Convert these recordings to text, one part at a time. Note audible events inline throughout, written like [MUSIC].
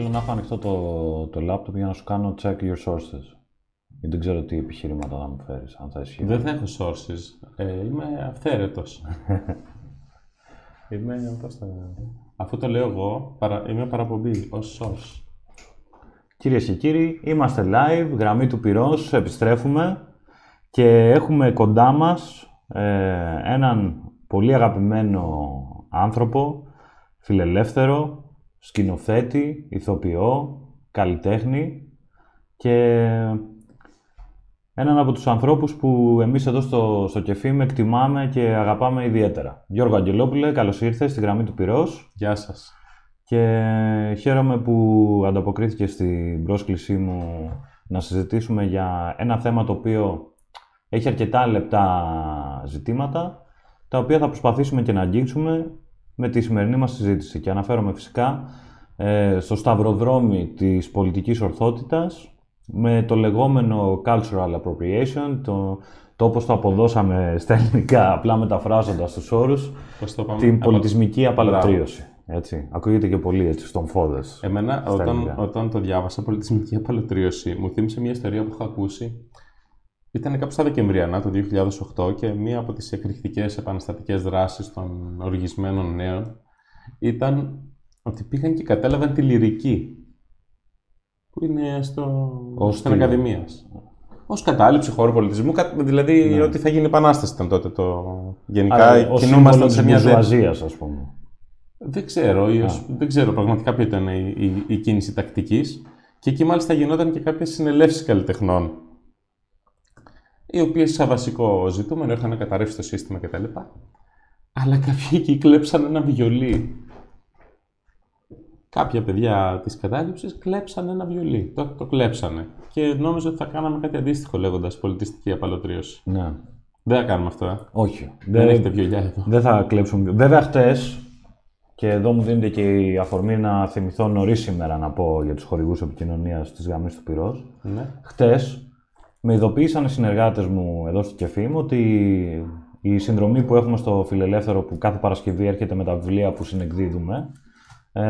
Λες θέλω να έχω ανοιχτό το, το laptop για να σου κάνω check your sources. Γιατί δεν ξέρω τι επιχειρήματα θα μου φέρεις, αν θα ισχύει. Δεν θα έχω sources. Ε, είμαι αυθαίρετος. [LAUGHS] είμαι, πώς θα... Αφού το λέω εγώ, παρα... είμαι παραπομπή, ως source. Κυρίες και κύριοι, είμαστε live, γραμμή του πυρός, επιστρέφουμε και έχουμε κοντά μας ε, έναν πολύ αγαπημένο άνθρωπο, φιλελεύθερο, σκηνοθέτη, ηθοποιό, καλλιτέχνη και έναν από τους ανθρώπους που εμείς εδώ στο, στο με εκτιμάμε και αγαπάμε ιδιαίτερα. Γιώργο Αγγελόπουλε, καλώς ήρθες στη γραμμή του Πυρός. Γεια σας. Και χαίρομαι που ανταποκρίθηκε στην πρόσκλησή μου να συζητήσουμε για ένα θέμα το οποίο έχει αρκετά λεπτά ζητήματα, τα οποία θα προσπαθήσουμε και να αγγίξουμε με τη σημερινή μας συζήτηση. Και αναφέρομαι φυσικά ε, στο σταυροδρόμι της πολιτικής ορθότητας, με το λεγόμενο cultural appropriation, το, το όπως το αποδώσαμε στα ελληνικά, απλά μεταφράζοντας τους όρους, την πολιτισμική απαλωτρίωση. Έτσι. Ακούγεται και πολύ έτσι στον φόδες. Εμένα, όταν, όταν το διάβασα, πολιτισμική απαλωτρίωση, μου θύμισε μια ιστορία που έχω ακούσει. Ήταν κάπου στα Δεκεμβριανά του 2008 και μία από τις εκρηκτικές επαναστατικές δράσεις των οργισμένων νέων ήταν ότι πήγαν και κατέλαβαν τη λυρική που είναι στο... Ως στην Ακαδημίας. Ω κατάληψη χώρου πολιτισμού, δηλαδή ναι. ότι θα γίνει επανάσταση ήταν τότε το. Γενικά κινούμασταν σε μια ζουαζία, ας πούμε. Δεν ξέρω, δεν ξέρω πραγματικά ποια ήταν η, η, η κίνηση τακτικής. Και εκεί μάλιστα γινόταν και κάποιες συνελεύσεις καλλιτεχνών. Οι οποίε, σαν βασικό ζητούμενο, είχαν καταρρεύσει το σύστημα κτλ. Αλλά κάποιοι εκεί κλέψαν ένα βιολί κάποια παιδιά της κατάληψης κλέψαν ένα βιολί. Το, το κλέψανε. Και νόμιζα ότι θα κάναμε κάτι αντίστοιχο λέγοντας πολιτιστική απαλωτρίωση. Ναι. Δεν θα κάνουμε αυτό, ε. Όχι. Δεν, δεν έχετε βιολιά εδώ. Δεν θα κλέψουμε. Βέβαια, χτες, και εδώ μου δίνεται και η αφορμή να θυμηθώ νωρίς σήμερα να πω για τους χορηγούς επικοινωνίας της γραμμής του πυρός. Ναι. Χτες με ειδοποίησαν οι συνεργάτες μου εδώ στο Κεφίμ ότι η συνδρομή που έχουμε στο Φιλελεύθερο που κάθε Παρασκευή έρχεται με τα βιβλία που συνεκδίδουμε ε,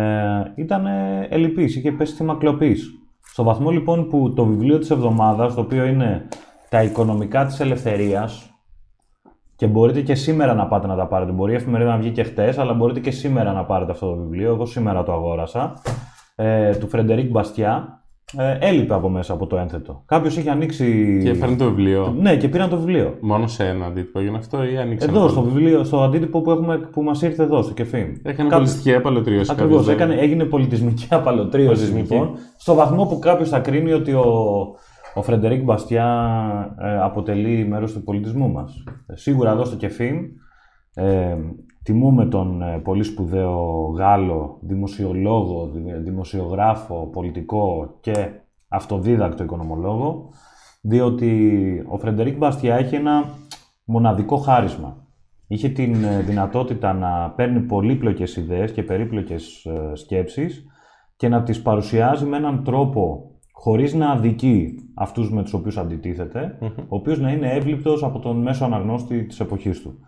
ήταν ελλειπής, είχε πέσει θύμα κλοπής. Στο βαθμό λοιπόν που το βιβλίο της εβδομάδας, το οποίο είναι τα οικονομικά της ελευθερίας, και μπορείτε και σήμερα να πάτε να τα πάρετε. Μπορεί η εφημερίδα να βγει και χτες, αλλά μπορείτε και σήμερα να πάρετε αυτό το βιβλίο. Εγώ σήμερα το αγόρασα. Ε, του Φρεντερίκ Μπαστιά ε, έλειπε από μέσα από το ένθετο. Κάποιος είχε ανοίξει. Και έπαιρνε το βιβλίο. Ναι, και πήραν το βιβλίο. Μόνο σε ένα αντίτυπο έγινε αυτό ή ανοίξαν. Εδώ, στο, βιβλίο, στο αντίτυπο που, έχουμε, που μας ήρθε εδώ, στο κεφί. Έκανε Κάποιος... πολιτιστική απαλωτρίωση. Ακριβώς. Έγινε πολιτισμική [LAUGHS] απαλωτρίωση λοιπόν. Στο βαθμό που κάποιος θα κρίνει ότι ο, ο Φρεντερίκ Μπαστιά ε, αποτελεί μέρος του πολιτισμού μας. Ε, σίγουρα εδώ στο κεφί ε, Τιμούμε τον ε, πολύ σπουδαίο Γάλλο δημοσιολόγο, δημοσιογράφο, πολιτικό και αυτοδίδακτο οικονομολόγο, διότι ο Φρεντερίκ Μπαστιά έχει ένα μοναδικό χάρισμα. Είχε την ε, δυνατότητα να παίρνει πολύπλοκες ιδέες και περίπλοκες ε, σκέψεις και να τις παρουσιάζει με έναν τρόπο χωρίς να αδικεί αυτούς με τους οποίους ο οποίος να είναι εύληπτος από τον μέσο αναγνώστη της εποχής του.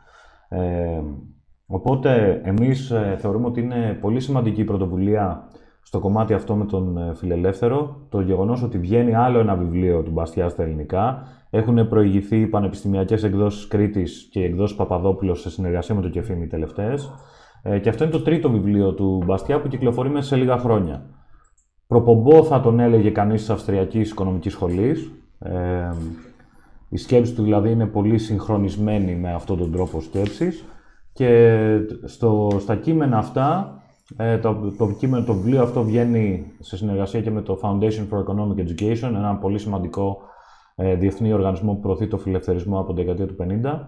Οπότε εμείς ε, θεωρούμε ότι είναι πολύ σημαντική η πρωτοβουλία στο κομμάτι αυτό με τον ε, φιλελεύθερο. Το γεγονός ότι βγαίνει άλλο ένα βιβλίο του Μπαστιά στα ελληνικά. Έχουν προηγηθεί οι πανεπιστημιακές εκδόσεις Κρήτης και οι εκδόσεις Παπαδόπουλος σε συνεργασία με το Κεφίμι τελευταίες. Ε, και αυτό είναι το τρίτο βιβλίο του Μπαστιά που κυκλοφορεί μέσα σε λίγα χρόνια. Προπομπό θα τον έλεγε κανείς της Αυστριακής Οικονομικής Σχολής. Ε, η σκέψη του δηλαδή είναι πολύ συγχρονισμένη με αυτόν τον τρόπο σκέψης. Και στο, στα κείμενα αυτά, ε, το, το, κείμενο, το βιβλίο αυτό βγαίνει σε συνεργασία και με το Foundation for Economic Education, ένα πολύ σημαντικό ε, διεθνή οργανισμό που προωθεί το φιλελευθερισμό από την δεκαετία του 50.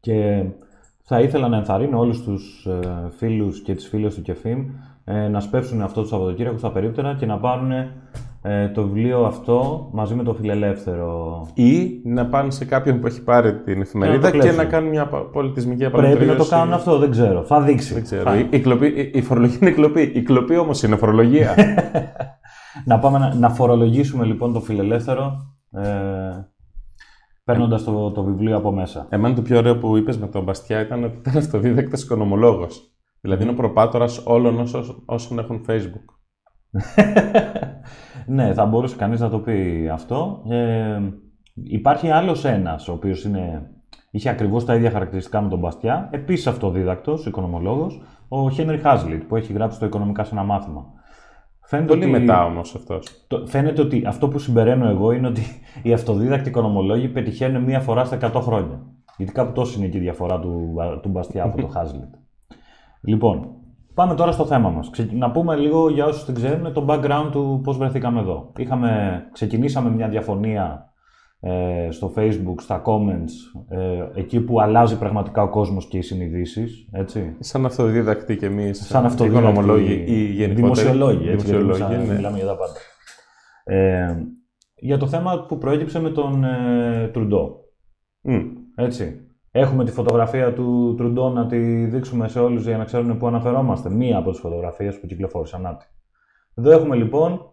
Και θα ήθελα να ενθαρρύνω όλους τους ε, φίλους και τις φίλες του ΚΕΦΙΜ ε, να σπεύσουν αυτό το Σαββατοκύριακο στα περίπτερα και να πάρουν ε, το βιβλίο αυτό μαζί με το φιλελεύθερο. Ή να πάνε σε κάποιον που έχει πάρει την εφημερίδα και, να κάνουν μια πολιτισμική απαντήρωση. Πρέπει να το κάνουν αυτό, δεν ξέρω. Θα δείξει. Δεν ξέρω. Η, η, κλοπή, η, φορολογία είναι κλοπή. Η κλοπή όμως είναι φορολογία. [LAUGHS] να πάμε να, να, φορολογήσουμε λοιπόν το φιλελεύθερο. Ε, Παίρνοντας το, το βιβλίο από μέσα. Εμένα το πιο ωραίο που είπες με τον Μπαστιά ήταν ότι ήταν αυτοδίδακτος οικονομολόγος. Δηλαδή είναι ο προπάτορας όλων όσων έχουν Facebook. [LAUGHS] ναι, θα μπορούσε κανείς να το πει αυτό. Ε, υπάρχει άλλος ένας, ο οποίος είναι, είχε ακριβώς τα ίδια χαρακτηριστικά με τον Μπαστιά, επίσης αυτοδίδακτος, οικονομολόγος, ο Χένρι Χάζλιτ, που έχει γράψει το «Οικονομικά σε ένα μάθημα». Φαίνεται Πολύ ότι... μετά όμως αυτός. Φαίνεται ότι αυτό που συμπεραίνω εγώ είναι ότι οι αυτοδίδακτοι οικονομολόγοι πετυχαίνουν μία φορά στα 100 χρόνια. Γιατί κάπου τόσο είναι και η διαφορά του, του Μπαστιά από το [LAUGHS] Χάζλιτ. Λοιπόν, πάμε τώρα στο θέμα μας. Να πούμε λίγο για όσους δεν ξέρουν το background του πώς βρεθήκαμε εδώ. Είχαμε, ξεκινήσαμε μια διαφωνία ε, στο facebook, στα comments, ε, εκεί που αλλάζει πραγματικά ο κόσμος και οι συνειδήσεις, έτσι. Σαν αυτοδίδακτοι και εμείς, σαν αυτοδίδακτοι ή γενικότερα. Δημοσιολόγοι, έτσι, δημοσιολόγοι ναι. μιλάμε για τα πάντα. Ε, για το θέμα που προέκυψε με τον ε, Τρουντό. Έτσι. Έχουμε τη φωτογραφία του Τρουντό να τη δείξουμε σε όλους για να ξέρουν πού αναφερόμαστε. Μία από τις φωτογραφίες που κυκλοφόρησαν. Εδώ έχουμε λοιπόν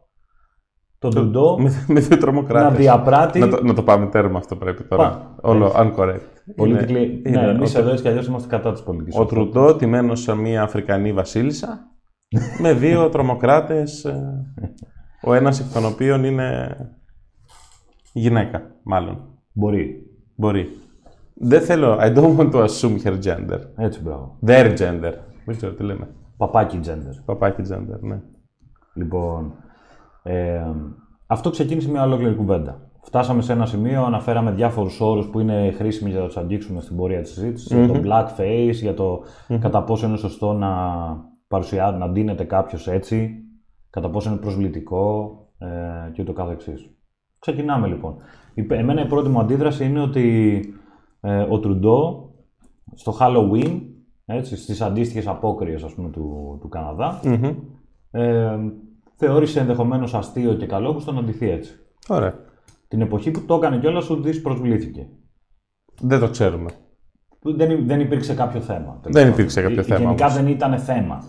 τον το, Τουντό με, με δύο τρομοκράτες. Να διαπράττει. Να το, να το πάμε τέρμα αυτό πρέπει τώρα. Πά, Όλο uncorrect. Πολιτική... Είναι, ναι, εμείς εδώ έτσι κι αλλιώς είμαστε κατά της πολιτικής. Ο Τρουντό τιμένος σε μια Αφρικανή βασίλισσα [LAUGHS] με δύο τρομοκράτες. Ε, ο ένας εκ των οποίων είναι γυναίκα, μάλλον. Μπορεί. Μπορεί. Δεν θέλω. I don't want to assume her gender. Έτσι, μπράβο. Their gender. Δεν ξέρω τι λέμε. Παπάκι gender. Παπάκι gender, ναι. Λοιπόν, ε, αυτό ξεκίνησε μια ολόκληρη κουβέντα. Φτάσαμε σε ένα σημείο, αναφέραμε διάφορους όρους που είναι χρήσιμοι για να τους αγγίξουμε στην πορεία της συζήτησης. Για το blackface, για το κατά πόσο είναι σωστό να παρουσιάζει, να ντύνεται κάποιος έτσι, κατά πόσο είναι προσβλητικό ε, και ούτω καθεξής. Ξεκινάμε λοιπόν. Εμένα η πρώτη μου αντίδραση είναι ότι ε, ο Τρουντό στο Halloween, έτσι, στις αντίστοιχες απόκριες ας πούμε, του, του καναδα ε, θεώρησε ενδεχομένως αστείο και καλό που στον αντιθεί έτσι. Ωραία. Την εποχή που το έκανε κιόλας, ο Δη προσβλήθηκε. Δεν το ξέρουμε. Δεν, δεν υπήρξε κάποιο θέμα. Δεν υπήρξε κάποιο θέμα. Γενικά δεν ήταν θέμα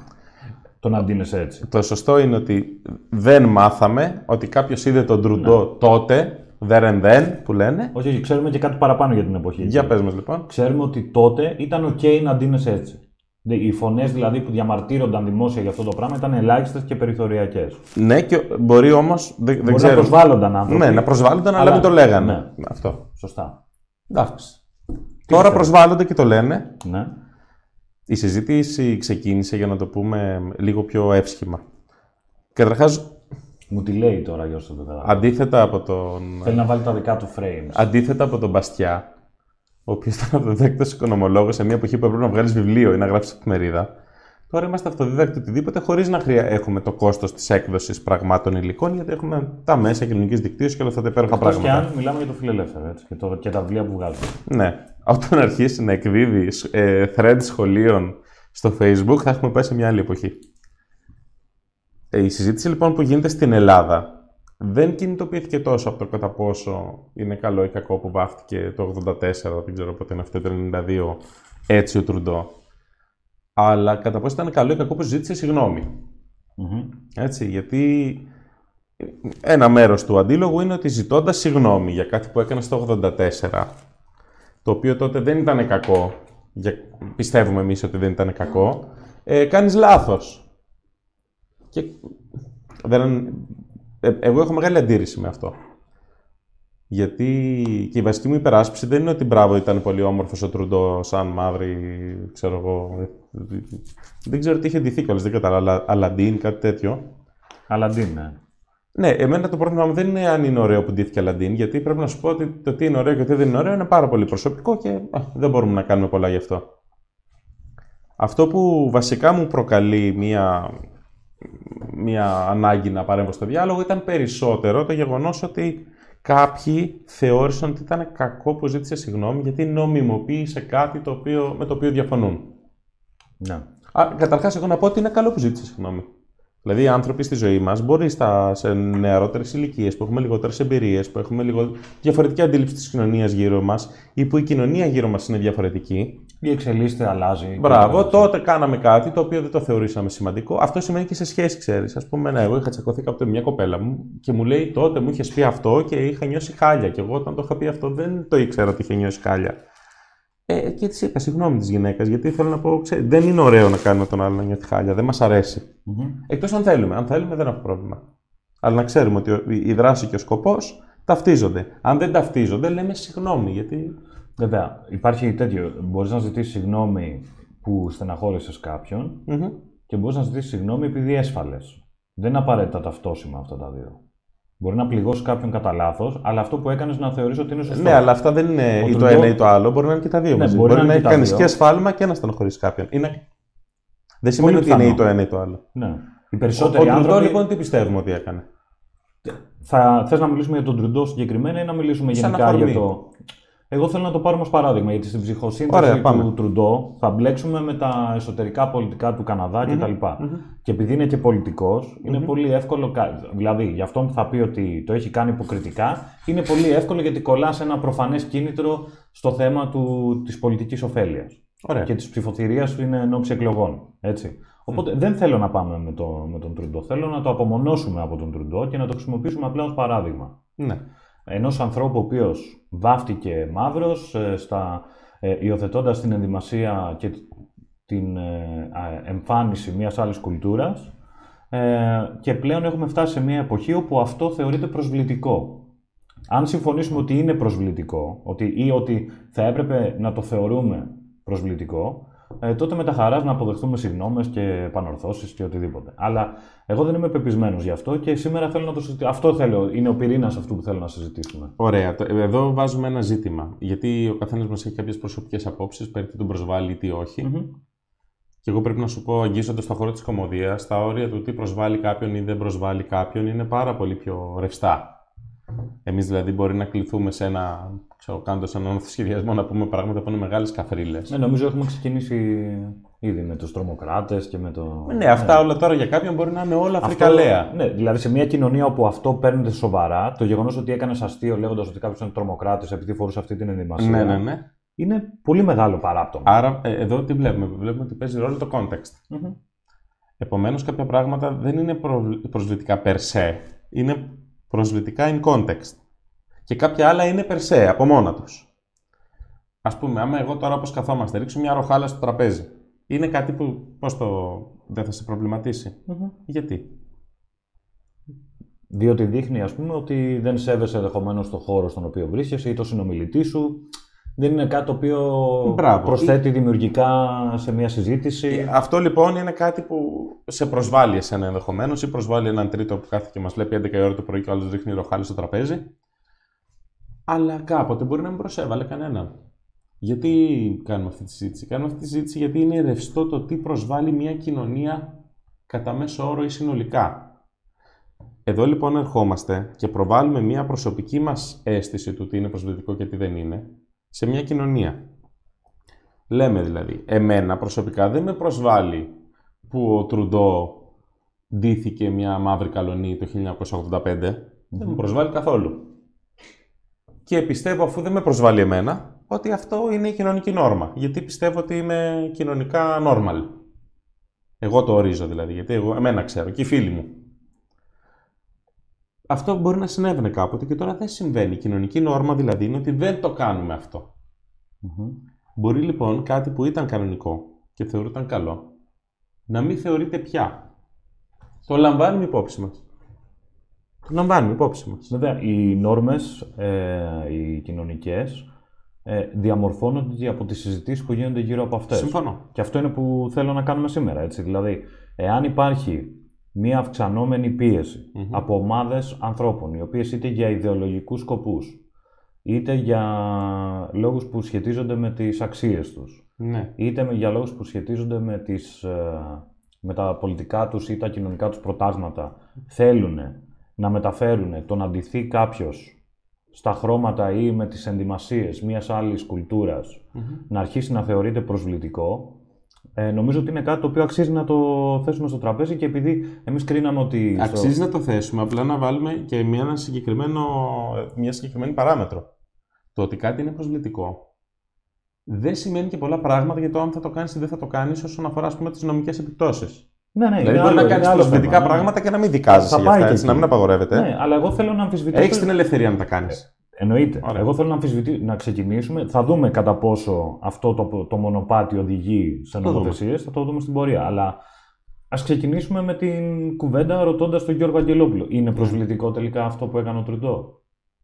το να ντύνεσαι έτσι. Το σωστό είναι ότι δεν μάθαμε ότι κάποιος είδε τον Τρουντό ναι. τότε, there and then, που λένε. Όχι, όχι, ξέρουμε και κάτι παραπάνω για την εποχή. Για πες μας λοιπόν. Ξέρουμε ότι τότε ήταν OK να ντύνεσαι έτσι. Οι φωνές δηλαδή που διαμαρτύρονταν δημόσια για αυτό το πράγμα ήταν ελάχιστες και περιθωριακές. Ναι, και μπορεί όμως. Δεν, μπορεί ξέρω. να προσβάλλονταν άνθρωποι. Ναι, να προσβάλλονταν, αλλά, αλλά μην το λέγανε. Ναι. Αυτό. Σωστά. Εντάξει. Τώρα προσβάλλονται και το λένε. Ναι. Η συζήτηση ξεκίνησε, για να το πούμε λίγο πιο εύσχημα. Καταρχάς. Μου τη λέει τώρα, Γιώργο, το Αντίθετα από τον. Θέλει να βάλει τα δικά του frames. Αντίθετα από τον Μπαστιά, ο οποίος ήταν αυτοδίδακτος οικονομολόγος σε μια εποχή που έπρεπε να βγάλεις βιβλίο ή να γράψεις εφημερίδα. Τώρα είμαστε αυτοδίδακτοι οτιδήποτε χωρίς να χρεια... έχουμε το κόστος της έκδοσης πραγμάτων υλικών, γιατί έχουμε τα μέσα κοινωνικής δικτύωσης και όλα αυτά τα υπέροχα πράγματα. Και αν μιλάμε για το φιλελεύθερο έτσι, και, το, και τα βιβλία που βγάζουμε. Ναι. Όταν αρχίσει να εκδίδεις ε, threads σχολείων στο Facebook, θα έχουμε πάει σε μια άλλη εποχή. Ε, η συζήτηση λοιπόν που γίνεται στην Ελλάδα δεν κινητοποιήθηκε τόσο από το κατά πόσο είναι καλό ή κακό που βάφτηκε το 84, δεν ξέρω πότε είναι αυτό, το 92, έτσι ο Τρουντό. Αλλά κατά πόσο ήταν καλό ή κακό που ζήτησε Έτσι, γιατί ένα μέρος του αντίλογου είναι ότι ζητώντας συγγνώμη για κάτι που έκανες το 84, το οποίο τότε δεν ήταν κακό, για, πιστεύουμε εμείς ότι δεν ήταν κακό, ε, κάνεις λάθος. Και δεν, ε, εγώ έχω μεγάλη αντίρρηση με αυτό. Γιατί και η βασική μου υπεράσπιση δεν είναι ότι μπράβο ήταν πολύ όμορφος ο Τρουντό, σαν μαύρη, ξέρω εγώ. Δεν ξέρω τι είχε ντυθεί κιόλας, δεν κατάλαβα. Αλαντίν, κάτι τέτοιο. Αλαντίν, ναι. Ναι, εμένα το πρόβλημα μου δεν είναι αν είναι ωραίο που ντύθηκε Αλαντίν, γιατί πρέπει να σου πω ότι το τι είναι ωραίο και τι δεν είναι ωραίο είναι πάρα πολύ προσωπικό και δεν μπορούμε να κάνουμε πολλά γι' αυτό. Αυτό που βασικά μου προκαλεί μία μια ανάγκη να παρέμβω στο διάλογο ήταν περισσότερο το γεγονός ότι κάποιοι θεώρησαν ότι ήταν κακό που ζήτησε συγγνώμη γιατί νομιμοποίησε κάτι το οποίο, με το οποίο διαφωνούν. Ναι. καταρχάς, εγώ να πω ότι είναι καλό που ζήτησε συγγνώμη. Δηλαδή, οι άνθρωποι στη ζωή μας μπορεί στα, σε νεαρότερες ηλικίες που έχουμε λιγότερες εμπειρίες, που έχουμε λίγο διαφορετική αντίληψη της κοινωνίας γύρω μας ή που η κοινωνία γύρω μας είναι διαφορετική. Ή εξελίσσεται, αλλάζει. Μπράβο, τότε κάναμε κάτι το οποίο δεν το θεωρήσαμε σημαντικό. Αυτό σημαίνει και σε σχέση, ξέρεις. Α πούμε, ναι, εγώ είχα τσακωθεί κάποτε μια κοπέλα μου και μου λέει τότε μου είχες πει αυτό και είχα νιώσει χάλια. Και εγώ όταν το είχα πει αυτό δεν το ήξερα ότι είχε νιώσει χάλια. Ε, και της είπα συγγνώμη της γυναίκας, γιατί θέλω να πω, ξέρει, δεν είναι ωραίο να κάνουμε τον άλλο να νιώθει χάλια, δεν μας αρέσει. Μμμ. Εκτός αν θέλουμε. Αν θέλουμε, δεν έχω πρόβλημα. Αλλά να ξέρουμε ότι ο- η δράση και ο σκοπός ταυτίζονται. Αν δεν ταυτίζονται, λέμε συγγνώμη, γιατί. Βέβαια, υπάρχει τέτοιο. Μπορείς να ζητήσεις συγγνώμη που στεναχώρησες κάποιον Μμμ. και μπορείς να ζητήσεις συγγνώμη επειδή έσφαλες. Δεν είναι απαραίτητα ταυτόσιμα αυτά τα δύο. Μπορεί να πληγώσεις κάποιον κατά λάθος, αλλά αυτό που έκανες να θεωρείς ότι είναι σωστό. Ναι, αλλά αυτά δεν είναι Ο ή το Τρουντό- ένα ή το άλλο. Μπορεί να είναι και τα δύο Ναι, μαζί. μπορεί Μπορεί, να να, είναι έχει και τα κάνει δύο. και σφάλμα και να στενοχωρήσεις κάποιον. Είναι... Δεν σημαίνει ότι πιθανό. είναι ή το ένα ή το άλλο. Ναι. Οι Ο, περισσότεροι ο Τρουντό άνθρωποι. λοιπόν τι πιστεύουμε ότι έκανε; Θα θες να μιλήσουμε για τον Τρουντό συγκεκριμένα ή να μιλήσουμε Σαν γενικά αφορμή. για το. Εγώ θέλω να το πάρουμε ως παράδειγμα, γιατί στην ψυχοσύνθεση Ωραία, πάμε. του Τρουντό θα μπλέξουμε με τα εσωτερικά πολιτικά του καναδα κτλ. Και επειδή είναι και πολιτικός, είναι πολύ εύκολο. κα- Δηλαδή, για αυτόν που θα πει ότι το έχει κάνει υποκριτικά, είναι πολύ εύκολο γιατί κολλάς σε ένα προφανές κίνητρο στο θέμα του, της πολιτικής ωφέλειας. Ωραία. Και της ψηφοθυρίας που είναι εν ώψη εκλογών. Έτσι. Οπότε δεν θέλω να πάμε με, το, με τον Τρουντό. Θέλω να το απομονώσουμε από τον Τρουντό και να το χρησιμοποιήσουμε απλά ως παράδειγμα. Ναι. Ενός ανθρώπου ο οποίος βάφτηκε μαύρος, στα, ε, υιοθετώντας την ενδυμασία και την ε, α, εμφάνιση μιας άλλης κουλτούρας. Ε, και πλέον έχουμε φτάσει σε μια εποχή όπου αυτό θεωρείται προσβλητικό. Αν συμφωνήσουμε ότι είναι προσβλητικό ότι, ή ότι θα έπρεπε να το θεωρούμε προσβλητικό, ε, τότε με τα χαράς να αποδεχτούμε συγγνώμες και επανορθώσεις και οτιδήποτε. Αλλά εγώ δεν είμαι πεπισμένος γι' αυτό και σήμερα θέλω να το συζητήσω. Αυτό θέλω, είναι ο πυρήνας αυτού που θέλω να συζητήσουμε. Ωραία. Το- Εδώ βάζουμε ένα ζήτημα. Γιατί ο καθένας μας έχει κάποιες προσωπικές απόψεις περί τι τον προσβάλλει ή τι όχι. Μμμ. Και εγώ πρέπει να σου πω, αγγίζοντας το χώρο της κομμωδίας, τα όρια του τι προσβάλλει κάποιον ή δεν προσβάλλει κάποιον είναι πάρα πολύ πιο ρευστά. Εμείς δηλαδή μπορεί να κληθούμε σε ένα. Ξέρω, κάνοντας έναν σχεδιασμό να πούμε πράγματα που είναι μεγάλες καφρίλες. Ναι, νομίζω έχουμε ξεκινήσει ήδη με τους τρομοκράτες και με το... Ναι, αυτά όλα τώρα για κάποιον μπορεί να είναι όλα Αυτό- φρικαλέα. Ναι, δηλαδή σε μια κοινωνία όπου αυτό παίρνεται σοβαρά, το γεγονός ότι έκανες αστείο λέγοντας ότι κάποιο είναι τρομοκράτη επειδή φορούσε αυτή την ενδυμασία. Ναι, ναι, ναι. Είναι πολύ μεγάλο παράπτωμα. Άρα ε, εδώ τι βλέπουμε; Βλέπουμε ότι παίζει ρόλο το context. Μμμ. Επομένως κάποια πράγματα δεν είναι προσβλ- προσβλητικά per se, είναι προσβλητικά in context. Και κάποια άλλα είναι per se, από μόνα τους. Ας πούμε, άμα εγώ τώρα όπως καθόμαστε, ρίξω μια ροχάλα στο τραπέζι, είναι κάτι που πώς το δεν θα σε προβληματίσει; Μμμ. Γιατί; Διότι δείχνει, ας πούμε, ότι δεν σέβεσαι ενδεχομένως το χώρο στον οποίο βρίσκεσαι ή το συνομιλητή σου. Δεν είναι κάτι το οποίο Μπράβο. προσθέτει δημιουργικά σε μια συζήτηση. Αυτό λοιπόν είναι κάτι που σε προσβάλλει εσένα ενδεχομένως ή προσβάλλει έναν τρίτο που κάθεται και μας βλέπει 11 η ώρα το πρωί και ο άλλος ρίχνει ροχάλη στο τραπέζι. Αλλά κάποτε μπορεί να μην προσέβαλε κανέναν. Γιατί κάνουμε αυτή τη συζήτηση; Κάνουμε αυτή τη συζήτηση γιατί είναι ρευστό το τι προσβάλλει μια κοινωνία κατά μέσο όρο ή συνολικά. Εδώ λοιπόν ερχόμαστε και προβάλλουμε μια προσωπική μας αίσθηση του τι είναι προσβλητικό και τι δεν είναι σε μια κοινωνία. Λέμε δηλαδή, εμένα προσωπικά δεν με προσβάλλει που ο Τρουντό ντύθηκε μια μαύρη καλονή το 1985. Δεν με προσβάλλει καθόλου. Και πιστεύω, αφού δεν με προσβάλλει εμένα, ότι αυτό είναι η κοινωνική νόρμα. Γιατί πιστεύω ότι είμαι κοινωνικά normal. Εγώ το ορίζω δηλαδή, γιατί εγώ εμένα ξέρω και οι φίλοι μου. Αυτό μπορεί να συνέβαινε κάποτε και τώρα δεν συμβαίνει. Η κοινωνική νόρμα δηλαδή είναι ότι δεν το κάνουμε αυτό. Μμμ. Μπορεί λοιπόν κάτι που ήταν κανονικό και θεωρούταν καλό να μην θεωρείται πια. Το λαμβάνουμε υπόψη μας. Το λαμβάνουμε υπόψη μας. Βέβαια, οι νόρμες, ε, οι κοινωνικές, ε, διαμορφώνονται από τις συζητήσεις που γίνονται γύρω από αυτές. Συμφωνώ. Και αυτό είναι που θέλω να κάνουμε σήμερα. Έτσι. Δηλαδή, εάν υπάρχει μία αυξανόμενη πίεση Μμμ. από ομάδες ανθρώπων, οι οποίες είτε για ιδεολογικούς σκοπούς, είτε για λόγους που σχετίζονται με τις αξίες τους, Ναι. είτε με, για λόγους που σχετίζονται με, τις, ε, με τα πολιτικά τους ή τα κοινωνικά τους προτάγματα, θέλουν να μεταφέρουν το να ντυθεί κάποιος στα χρώματα ή με τις ενδυμασίες μιας άλλης κουλτούρας, να αρχίσει να θεωρείται προσβλητικό, ε, νομίζω ότι είναι κάτι το οποίο αξίζει να το θέσουμε στο τραπέζι και επειδή εμείς κρίναμε ότι... στο- Αξίζει να το θέσουμε, απλά να βάλουμε και μια, ένα συγκεκριμένο, μια συγκεκριμένη παράμετρο. Το ότι κάτι είναι προσβλητικό δεν σημαίνει και πολλά πράγματα για το αν θα το κάνεις ή δεν θα το κάνεις όσον αφορά ας πούμε, τις νομικές επιπτώσεις. Ναι, ναι, Δηλαδή, είναι μπορεί άλλο- να είναι κάνεις άλλο προσβλητικά θέμα, ναι. πράγματα και να μην δικάζεσαι Θα για πάει αυτά, και έτσι, να εκεί. μην απαγορεύεται. Ναι, αλλά εγώ θέλω να αμφισβητήσω... Έχεις την ελευθερία να τα κάνεις. Εννοείται. Ωραία. Εγώ θέλω να, αμφισβητή- να ξεκινήσουμε. Θα δούμε κατά πόσο αυτό το, το μονοπάτι οδηγεί σε δούμε. νομοθεσίες. Θα το δούμε στην πορεία. Αλλά ας ξεκινήσουμε με την κουβέντα ρωτώντας τον Γιώργο Αγγελόπουλο. Είναι προσβλητικό τελικά αυτό που έκανε ο Τρουντό.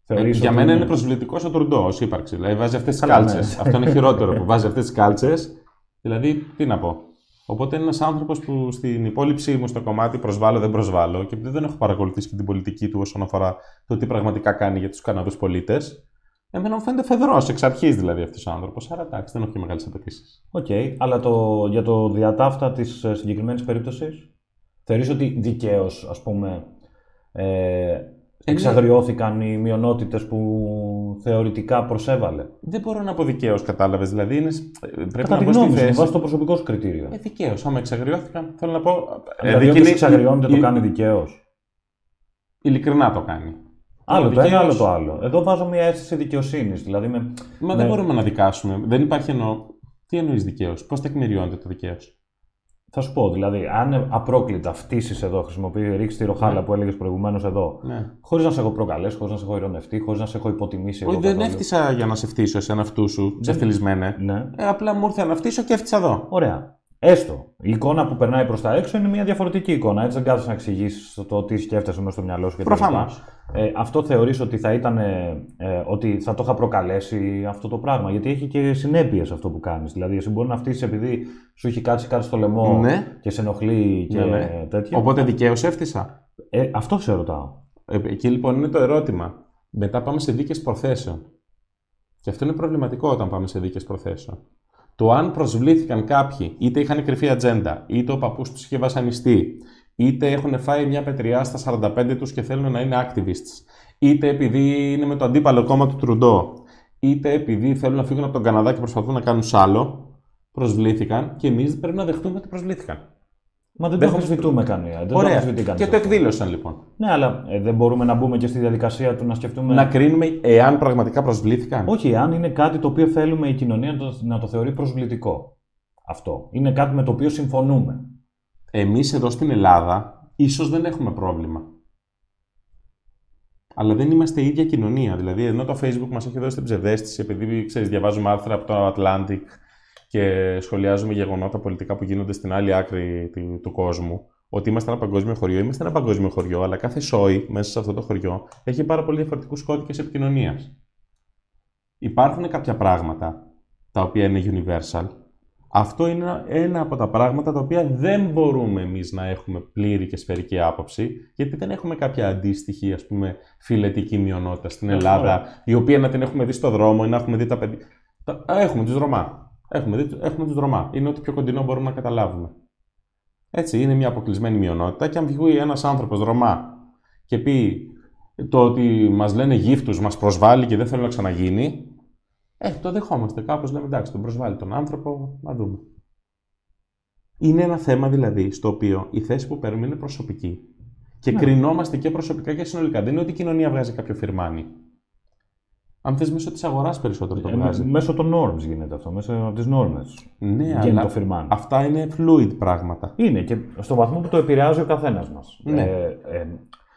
Ε, Θεωρείς για ότι μένα είναι προσβλητικός ο Τρουντό ως ύπαρξη. Δηλαδή βάζει αυτές τις Καλά, ναι. κάλτσες. Αυτό είναι [LAUGHS] χειρότερο που βάζει αυτές τις κάλτσες. Δηλαδή, τι να πω. Οπότε είναι ένας άνθρωπος που στην υπόληψή μου στο κομμάτι προσβάλλω, δεν προσβάλλω και επειδή δεν έχω παρακολουθήσει και την πολιτική του όσον αφορά το τι πραγματικά κάνει για τους Καναδούς πολίτες. Εμένα μου φαίνεται φαιδρός εξ αρχής δηλαδή αυτός ο άνθρωπος. Άρα εντάξει, δεν έχω και μεγάλες απαιτήσεις. Οκ, αλλά το, για το διατάφτα της συγκεκριμένης περίπτωσης, θεωρείς ότι δικαίως, ας πούμε, ε, εξαγριώθηκαν οι μειονότητες που θεωρητικά προσέβαλε. Δεν μπορώ να πω δικαίως, κατάλαβες. Δηλαδή, είναι, πρέπει Κατά να τη πω στη γνώμη σου, θέση. βάσει το προσωπικό σου κριτήριο. Ε, δικαίως. Άμα εξαγριώθηκαν, θέλω να πω. δηλαδή, εκεί όποιος είναι- εξαγριώνεται το η- κάνει δικαίως. Ειλικρινά το κάνει. Άλλο το δικαίως- ένα, άλλο το άλλο. Εδώ βάζω μια αίσθηση δικαιοσύνης. Δηλαδή, με... Μα Ναι. δεν μπορούμε να δικάσουμε. Δεν υπάρχει εννοώ. Τι εννοείς δικαίως, πώς τεκμηριώνεται το δικαίως; Θα σου πω, δηλαδή, αν απρόκλητα φτύσεις εδώ, χρησιμοποιεί ρίξεις τη ροχάλα Ναι. που έλεγες προηγουμένως εδώ, Ναι. χωρίς να σε έχω προκαλέσει, χωρίς να σε έχω ειρωνευτεί, χωρίς να σε έχω υποτιμήσει. Όχι, εγώ δεν καθόλου. έφτιασα για να σε φτύσω εσένα αυτού σου, ξεφτυλισμένε. Ναι. Ε, απλά μου ήρθε να φτύσω και έφτιασα εδώ. Ωραία. Έστω. Η εικόνα που περνάει προς τα έξω είναι μια διαφορετική εικόνα. Έτσι δεν κάθεσαι να εξηγήσει το τι σκέφτεσαι μέσα στο μυαλό σου και Προφανώς. Ε, αυτό θεωρείς ότι θα ήταν. Ε, ε, ότι θα το είχα προκαλέσει αυτό το πράγμα. Γιατί έχει και συνέπειες αυτό που κάνεις. Δηλαδή, εσύ μπορεί να φτύσεις επειδή σου έχει κάτσει κάτι στο λαιμό Ναι. και σε ενοχλεί και Ναι, ναι. τέτοια. Οπότε δικαίως έφτιασα. Ε, αυτό σε ρωτάω. Ε, εκεί λοιπόν είναι το ερώτημα. Μετά πάμε σε δίκες προθέσεων. Και αυτό είναι προβληματικό όταν πάμε σε δίκες προθέσεων. Το αν προσβλήθηκαν κάποιοι, είτε είχαν κρυφή ατζέντα, είτε ο παππούς τους είχε βασανιστεί, είτε έχουν φάει μια πετριά στα 45 τους και θέλουν να είναι activists, είτε επειδή είναι με το αντίπαλο κόμμα του Τρουντό, είτε επειδή θέλουν να φύγουν από τον Καναδά και προσπαθούν να κάνουν σάλο, προσβλήθηκαν και εμείς πρέπει να δεχτούμε ότι προσβλήθηκαν. Μα δεν το Δέχομαι- αμφισβητούμε κανένα. Δεν το Ωραία. αμφισβητεί κανείς Και το αυτό. εκδήλωσαν λοιπόν. Ναι, αλλά ε, δεν μπορούμε να μπούμε και στη διαδικασία του να σκεφτούμε. Να κρίνουμε εάν πραγματικά προσβλήθηκαν. Όχι, αν είναι κάτι το οποίο θέλουμε η κοινωνία να το, να το θεωρεί προσβλητικό. Αυτό. Είναι κάτι με το οποίο συμφωνούμε. Εμείς εδώ στην Ελλάδα ίσως δεν έχουμε πρόβλημα. Αλλά δεν είμαστε η ίδια κοινωνία. Δηλαδή, ενώ το Facebook μας έχει δώσει την ψευδέστηση, επειδή ξέρεις, διαβάζουμε άρθρα από το Atlantic και σχολιάζουμε γεγονότα πολιτικά που γίνονται στην άλλη άκρη του, του κόσμου, ότι είμαστε ένα παγκόσμιο χωριό. Είμαστε ένα παγκόσμιο χωριό, αλλά κάθε σόι μέσα σε αυτό το χωριό έχει πάρα πολύ διαφορετικούς κώδικες επικοινωνίας. Υπάρχουν κάποια πράγματα τα οποία είναι universal. Αυτό είναι ένα- ένα από τα πράγματα τα οποία δεν μπορούμε εμείς να έχουμε πλήρη και σφαιρική άποψη, γιατί δεν έχουμε κάποια αντίστοιχη, ας πούμε, φιλετική μειονότητα στην Ελλάδα, η οποία να την έχουμε δει στο δρόμο ή να έχουμε δει τα παιδιά. Τα- Α, Έχουμε τους Ρωμά. Έχουμε, δει, έχουμε τους Ρωμά. Είναι ό,τι πιο κοντινό μπορούμε να καταλάβουμε. Έτσι, είναι μια αποκλεισμένη μειονότητα και αν βγει ένας άνθρωπος Ρωμά και πει το ότι μας λένε γύφτους, μας προσβάλλει και δεν θέλω να ξαναγίνει, ε, το δεχόμαστε. Κάπως λέμε εντάξει, τον προσβάλλει τον άνθρωπο, να δούμε. Είναι ένα θέμα δηλαδή στο οποίο η θέση που παίρνουμε είναι προσωπική. Και Ναι. κρινόμαστε και προσωπικά και συνολικά. Δεν είναι ότι η κοινωνία βγάζει κάποιο φιρμάνι. Αν θες μέσω της αγοράς περισσότερο το Ε, βγάζει. μέσω των norms γίνεται αυτό, μέσω από τι νόρμες. Ναι, Γίνεται αλλά το φιρμάνι. αυτά είναι fluid πράγματα. Είναι και στο βαθμό που το επηρεάζει ο καθένας μας. Ναι. Ε, ε,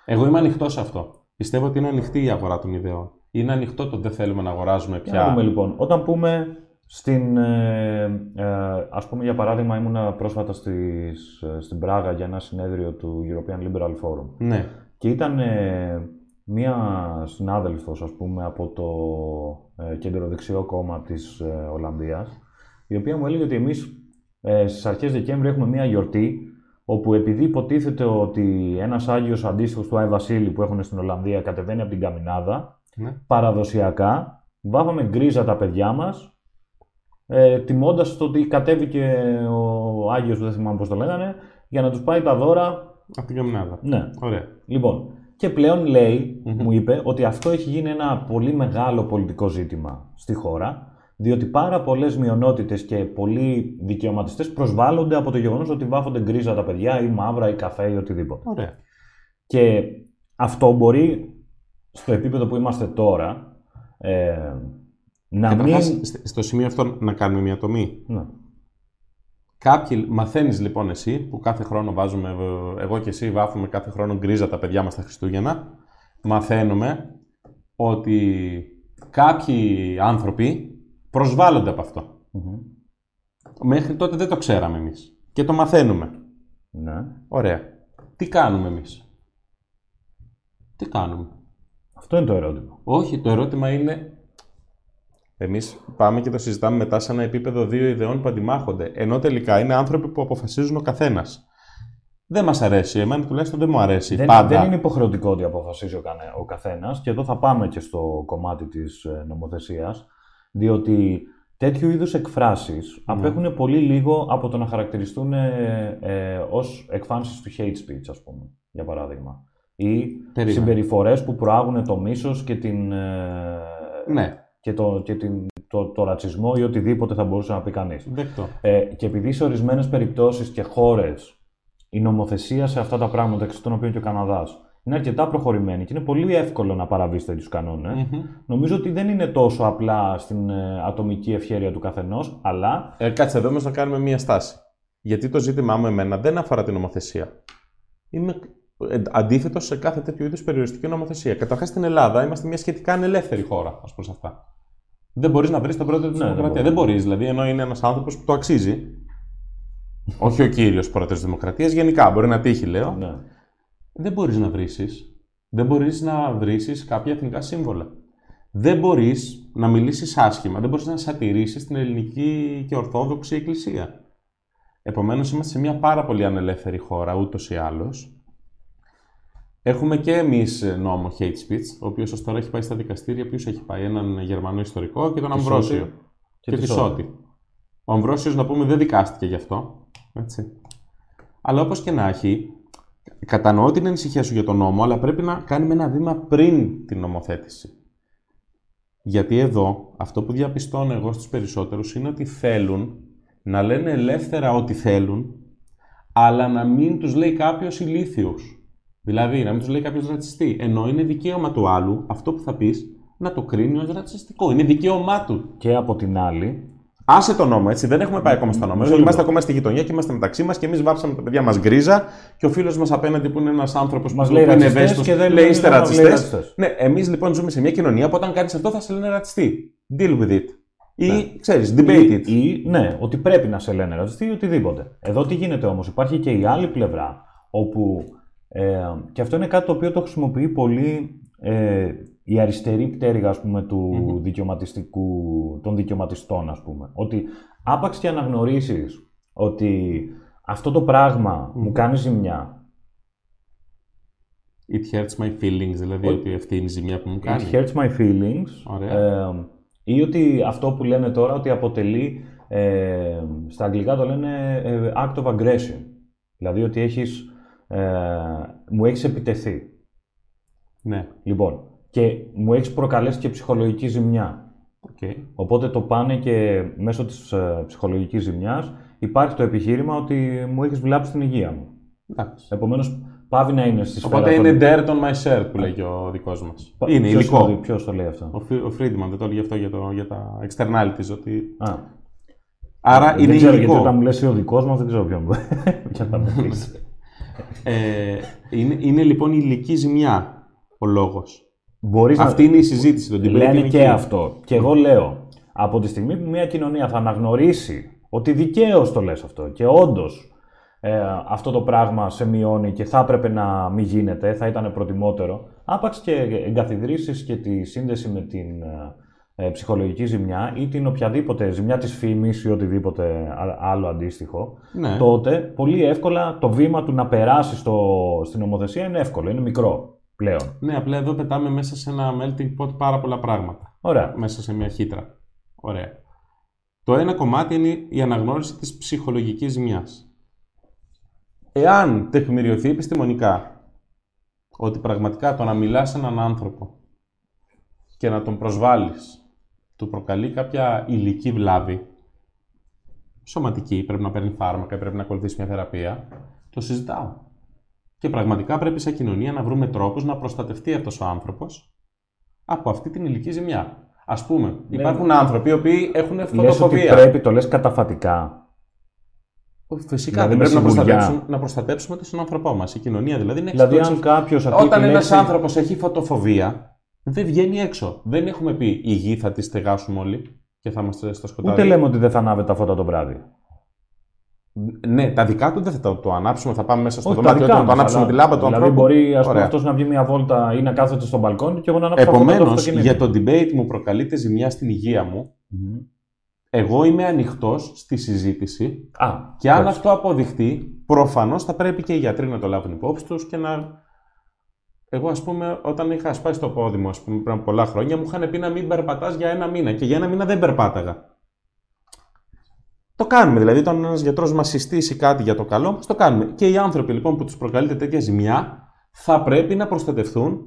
Εγώ είμαι ανοιχτός σε αυτό. Πιστεύω ότι είναι ανοιχτή η αγορά των ιδεών. Είναι ανοιχτό το ότι δεν θέλουμε να αγοράζουμε Για να πια. δούμε λοιπόν. Όταν πούμε στην. Ε, ε, ας πούμε για παράδειγμα, ήμουνα πρόσφατα στις, ε, στην Πράγα για ένα συνέδριο του European Liberal Forum. Ναι. Και ήταν ε, μία συνάδελφος, ας πούμε, από το ε, κεντροδεξιό κόμμα της ε, Ολλανδίας, η οποία μου έλεγε ότι εμείς ε, στις αρχές Δεκέμβρη έχουμε μία γιορτή, όπου επειδή υποτίθεται ότι ένας Άγιος αντίστοιχος του Άι Βασίλη που έχουν στην Ολλανδία κατεβαίνει από την Καμινάδα, ναι. παραδοσιακά βάβαμε γκρίζα τα παιδιά μας, ε, τιμώντας το ότι κατέβηκε ο Άγιος, δεν θυμάμαι πώς το λέγανε, για να τους πάει τα δώρα. Από την καμινάδα. Ναι, Ωραία. Λοιπόν, και πλέον λέει, Μμμ. μου είπε, ότι αυτό έχει γίνει ένα πολύ μεγάλο πολιτικό ζήτημα στη χώρα, διότι πάρα πολλές μειονότητες και πολλοί δικαιωματιστές προσβάλλονται από το γεγονός ότι βάφονται γκρίζα τα παιδιά ή μαύρα ή καφέ ή οτιδήποτε. Ωραία. Και αυτό μπορεί στο επίπεδο που είμαστε τώρα ε, να Καταρχάς, μην. σ- στο σημείο αυτό να κάνουμε μια τομή. Ναι. Κάποιοι μαθαίνεις λοιπόν εσύ, που κάθε χρόνο βάζουμε, ε, εγώ και εσύ βάφουμε κάθε χρόνο γκρίζα τα παιδιά μας τα Χριστούγεννα, μαθαίνουμε ότι κάποιοι άνθρωποι προσβάλλονται από αυτό. Μέχρι τότε δεν το ξέραμε εμείς. Και το μαθαίνουμε. Ναι. Ωραία. Τι κάνουμε εμείς; Τι κάνουμε; Αυτό είναι το ερώτημα. Όχι, το ερώτημα είναι. Εμείς πάμε και το συζητάμε μετά σε ένα επίπεδο δύο ιδεών που αντιμάχονται. Ενώ τελικά είναι άνθρωποι που αποφασίζουν ο καθένας. Δεν μας αρέσει. Εμένα τουλάχιστον δεν μου αρέσει. Δεν, πάντα. δεν είναι υποχρεωτικό ότι αποφασίζει ο, κανε- ο καθένας, και εδώ θα πάμε και στο κομμάτι της νομοθεσίας, διότι τέτοιου είδους εκφράσεις Ναι. απέχουν πολύ λίγο από το να χαρακτηριστούν ε, ε, ως εκφάνσεις του hate speech, ας πούμε, για παράδειγμα. Ή Περίμενε. συμπεριφορές που προάγουν το μίσος και, την, ε, Ναι, και, το, και την, το, το ρατσισμό ή οτιδήποτε θα μπορούσε να πει κανείς. δεκτό. Ε, και επειδή σε ορισμένες περιπτώσεις και χώρες η νομοθεσία σε αυτά τα πράγματα, μεταξύ των οποίων και ο Καναδάς, είναι αρκετά προχωρημένη και είναι πολύ εύκολο να παραβείς τέτοιους κανόνες. Μμμ. Νομίζω ότι δεν είναι τόσο απλά στην ε, ατομική ευχέρεια του καθενός, αλλά. Ε, κάτσε εδώ όμως να κάνουμε μία στάση. Γιατί το ζήτημά μου εμένα δεν αφορά την νομοθεσία. Είμαι ε, αντίθετο σε κάθε τέτοιου είδους περιοριστική νομοθεσία. Καταρχάς στην Ελλάδα είμαστε μια σχετικά ανελεύθερη χώρα ω προ αυτά. Δεν μπορείς να βρεις τον πρόεδρο της Ναι, δεν Δημοκρατίας. μπορείς. Δεν μπορείς, δηλαδή, ενώ είναι ένας άνθρωπος που το αξίζει. Όχι ο κύριος πρόεδρος της Δημοκρατίας, γενικά μπορεί να τύχει, λέω. Ναι. Δεν μπορείς να βρει. Δεν μπορείς να βρει κάποια εθνικά σύμβολα. Δεν μπορείς να μιλήσεις άσχημα, δεν μπορείς να σατηρήσεις την ελληνική και ορθόδοξη εκκλησία. Επομένως, είμαστε σε μια πάρα πολύ ανελεύθερη χώρα, ούτως ή άλλως. Έχουμε και εμείς νόμο hate speech, ο οποίος ως τώρα έχει πάει στα δικαστήρια. Ποιο έχει πάει, έναν Γερμανό ιστορικό και τον Τη Αμβρόσιο. Σότη Και, και τη τη Σότη. Ο Αμβρόσιος, να πούμε, δεν δικάστηκε γι' αυτό. Έτσι. Αλλά όπως και να έχει, κατανοώ την ανησυχία σου για τον νόμο, αλλά πρέπει να κάνουμε ένα βήμα πριν την νομοθέτηση. Γιατί εδώ, αυτό που διαπιστώνω εγώ στους περισσότερους είναι ότι θέλουν να λένε ελεύθερα ό,τι θέλουν, αλλά να μην τους λέει κάποιος ηλίθιος. Δηλαδή, να μην τους λέει κάποιος ρατσιστή. Ενώ είναι δικαίωμα του άλλου, αυτό που θα πεις, να το κρίνει ως ρατσιστικό. Είναι δικαίωμά του. Και από την άλλη, Άσε το νόμο, έτσι. Δεν έχουμε πάει ακόμα στο νόμο. Μισό Είμαστε λεπτό. ακόμα στη γειτονιά και είμαστε μεταξύ μας και εμείς βάψαμε τα παιδιά μας γκρίζα και ο φίλος μας απέναντι που είναι ένας άνθρωπος Μας που λέει είναι ρατσιστές ευαίσθητος, και δεν λέει λέει είστε να λέει ρατσιστές. ρατσιστές. Ναι, εμείς λοιπόν ζούμε σε μια κοινωνία που όταν κάνεις αυτό θα σε λένε ρατσιστή. Deal with it. Ή Ναι. ξέρεις, debate it. Ή, ή, ναι, ότι πρέπει να σε λένε ρατσιστή ή οτιδήποτε. Εδώ τι γίνεται όμως, υπάρχει και η άλλη πλευρά, όπου, ε, και αυτό είναι κάτι το οποίο το χρησιμοποιεί πολύ ε, η αριστερή πτέρυγα, ας πούμε, του δικαιωματιστικού, των δικαιωματιστών, ας πούμε. Ότι άπαξ και αναγνωρίσεις ότι αυτό το πράγμα μου κάνει ζημιά, It hurts my feelings, δηλαδή ότι αυτή είναι η ζημιά που μου κάνει. It hurts my feelings. Ωραία. Ε, ή ότι αυτό που λένε τώρα ότι αποτελεί, ε, στα αγγλικά το λένε ε, act of aggression. Δηλαδή ότι έχεις, ε, μου έχεις επιτεθεί. Ναι, Λοιπόν, και μου έχεις προκαλέσει και ψυχολογική ζημιά. οκ. Οπότε το πάνε και μέσω της ε, ψυχολογικής ζημιάς υπάρχει το επιχείρημα ότι μου έχεις βλάψει την υγεία μου. Εντάξει. Επομένως, παύει να είναι στη σφαίρα Οπότε των- είναι dirt on my shirt που λέγει ο δικός μας. Πα- Είναι ποιος υλικό. το- Ποιος το λέει αυτό; Ο, Φι- ο Friedman δεν το έλεγε αυτό για, το, για τα externalities. Ότι... Α, Άρα δεν είναι ξέρω, υλικό. γιατί όταν μου λες ο δικός μας δεν ξέρω ποιον [LAUGHS] Ε, είναι, είναι λοιπόν η υλική ζημιά ο λόγος. Μπορείς Αυτή είναι η συζήτηση. Το debate Λένε είναι και εκεί. αυτό. Και εγώ λέω, από τη στιγμή που μια κοινωνία θα αναγνωρίσει ότι δικαίως το λες αυτό και όντως ε, αυτό το πράγμα σε μειώνει και θα έπρεπε να μην γίνεται, θα ήταν προτιμότερο, άπαξ και εγκαθιδρύσεις και τη σύνδεση με την ε, ε, ψυχολογική ζημιά ή την οποιαδήποτε ζημιά της φήμης ή οτιδήποτε α- άλλο αντίστοιχο, Ναι. τότε πολύ εύκολα το βήμα του να περάσει στο, στην νομοθεσία είναι εύκολο, είναι μικρό πλέον. ναι, απλά εδώ πετάμε μέσα σε ένα melting pot πάρα πολλά πράγματα. Ωραία. Μέσα σε μια χύτρα. Ωραία. Το ένα κομμάτι είναι η αναγνώριση της ψυχολογικής ζημιάς. Εάν τεκμηριωθεί επιστημονικά ότι πραγματικά το να μιλάς σε έναν άνθρωπο και να τον προσβάλλεις του προκαλεί κάποια υλική βλάβη, σωματική, πρέπει να παίρνει φάρμακα, πρέπει να ακολουθήσει μια θεραπεία, το συζητάω. Και πραγματικά πρέπει σαν κοινωνία να βρούμε τρόπους να προστατευτεί αυτός ο άνθρωπος από αυτή την υλική ζημιά. Ας πούμε, υπάρχουν άνθρωποι οι οποίοι έχουν Λες ότι φωτοφοβία. πρέπει, το λες καταφατικά. Φυσικά Δηλαδή δεν με πρέπει να σιγουριά. προστατεύσουμε, να προστατεύσουμε τον άνθρωπό μας. Η κοινωνία δηλαδή είναι Δηλαδή, εξ- αν κάποιος ακούει Όταν τη ένας λέξη... άνθρωπος έχει φωτοφοβία, δεν βγαίνει έξω. Δεν έχουμε πει η γη θα τη στεγάσουμε όλοι και θα είμαστε στο σκοτάδι. Ούτε λέμε ότι δεν θα ανάβει τα φώτα το βράδυ. Ναι, τα δικά του δεν θα το, το ανάψουμε, θα πάμε μέσα στο Όχι, τα δωμάτιο δικά του να το μας, ανάψουμε αλλά- τη λάμπα του δηλαδή ανθρώπου. μπορεί ας πούμε, Ωραία. αυτός να βγει μια βόλτα ή να κάθεται στο μπαλκόνι και εγώ να ανάψω τα φώτα του Επομένως, αυτοκινήτου. για το debate μου προκαλείται ζημιά στην υγεία μου. Μμμ. Εγώ είμαι ανοιχτός στη συζήτηση Α, και αν εντάξει. αυτό αποδειχτεί, προφανώς θα πρέπει και οι γιατροί να το λάβουν υπόψη τους και να. Εγώ, ας πούμε, όταν είχα σπάσει το πόδι μου, ας πούμε, πριν από πολλά χρόνια, μου είχαν πει να μην περπατάς για ένα μήνα και για ένα μήνα δεν περπάταγα. Το κάνουμε. Δηλαδή, όταν ένας γιατρός μας συστήσει κάτι για το καλό μα, το κάνουμε. Και οι άνθρωποι λοιπόν που τους προκαλείται τέτοια ζημιά θα πρέπει να προστατευτούν,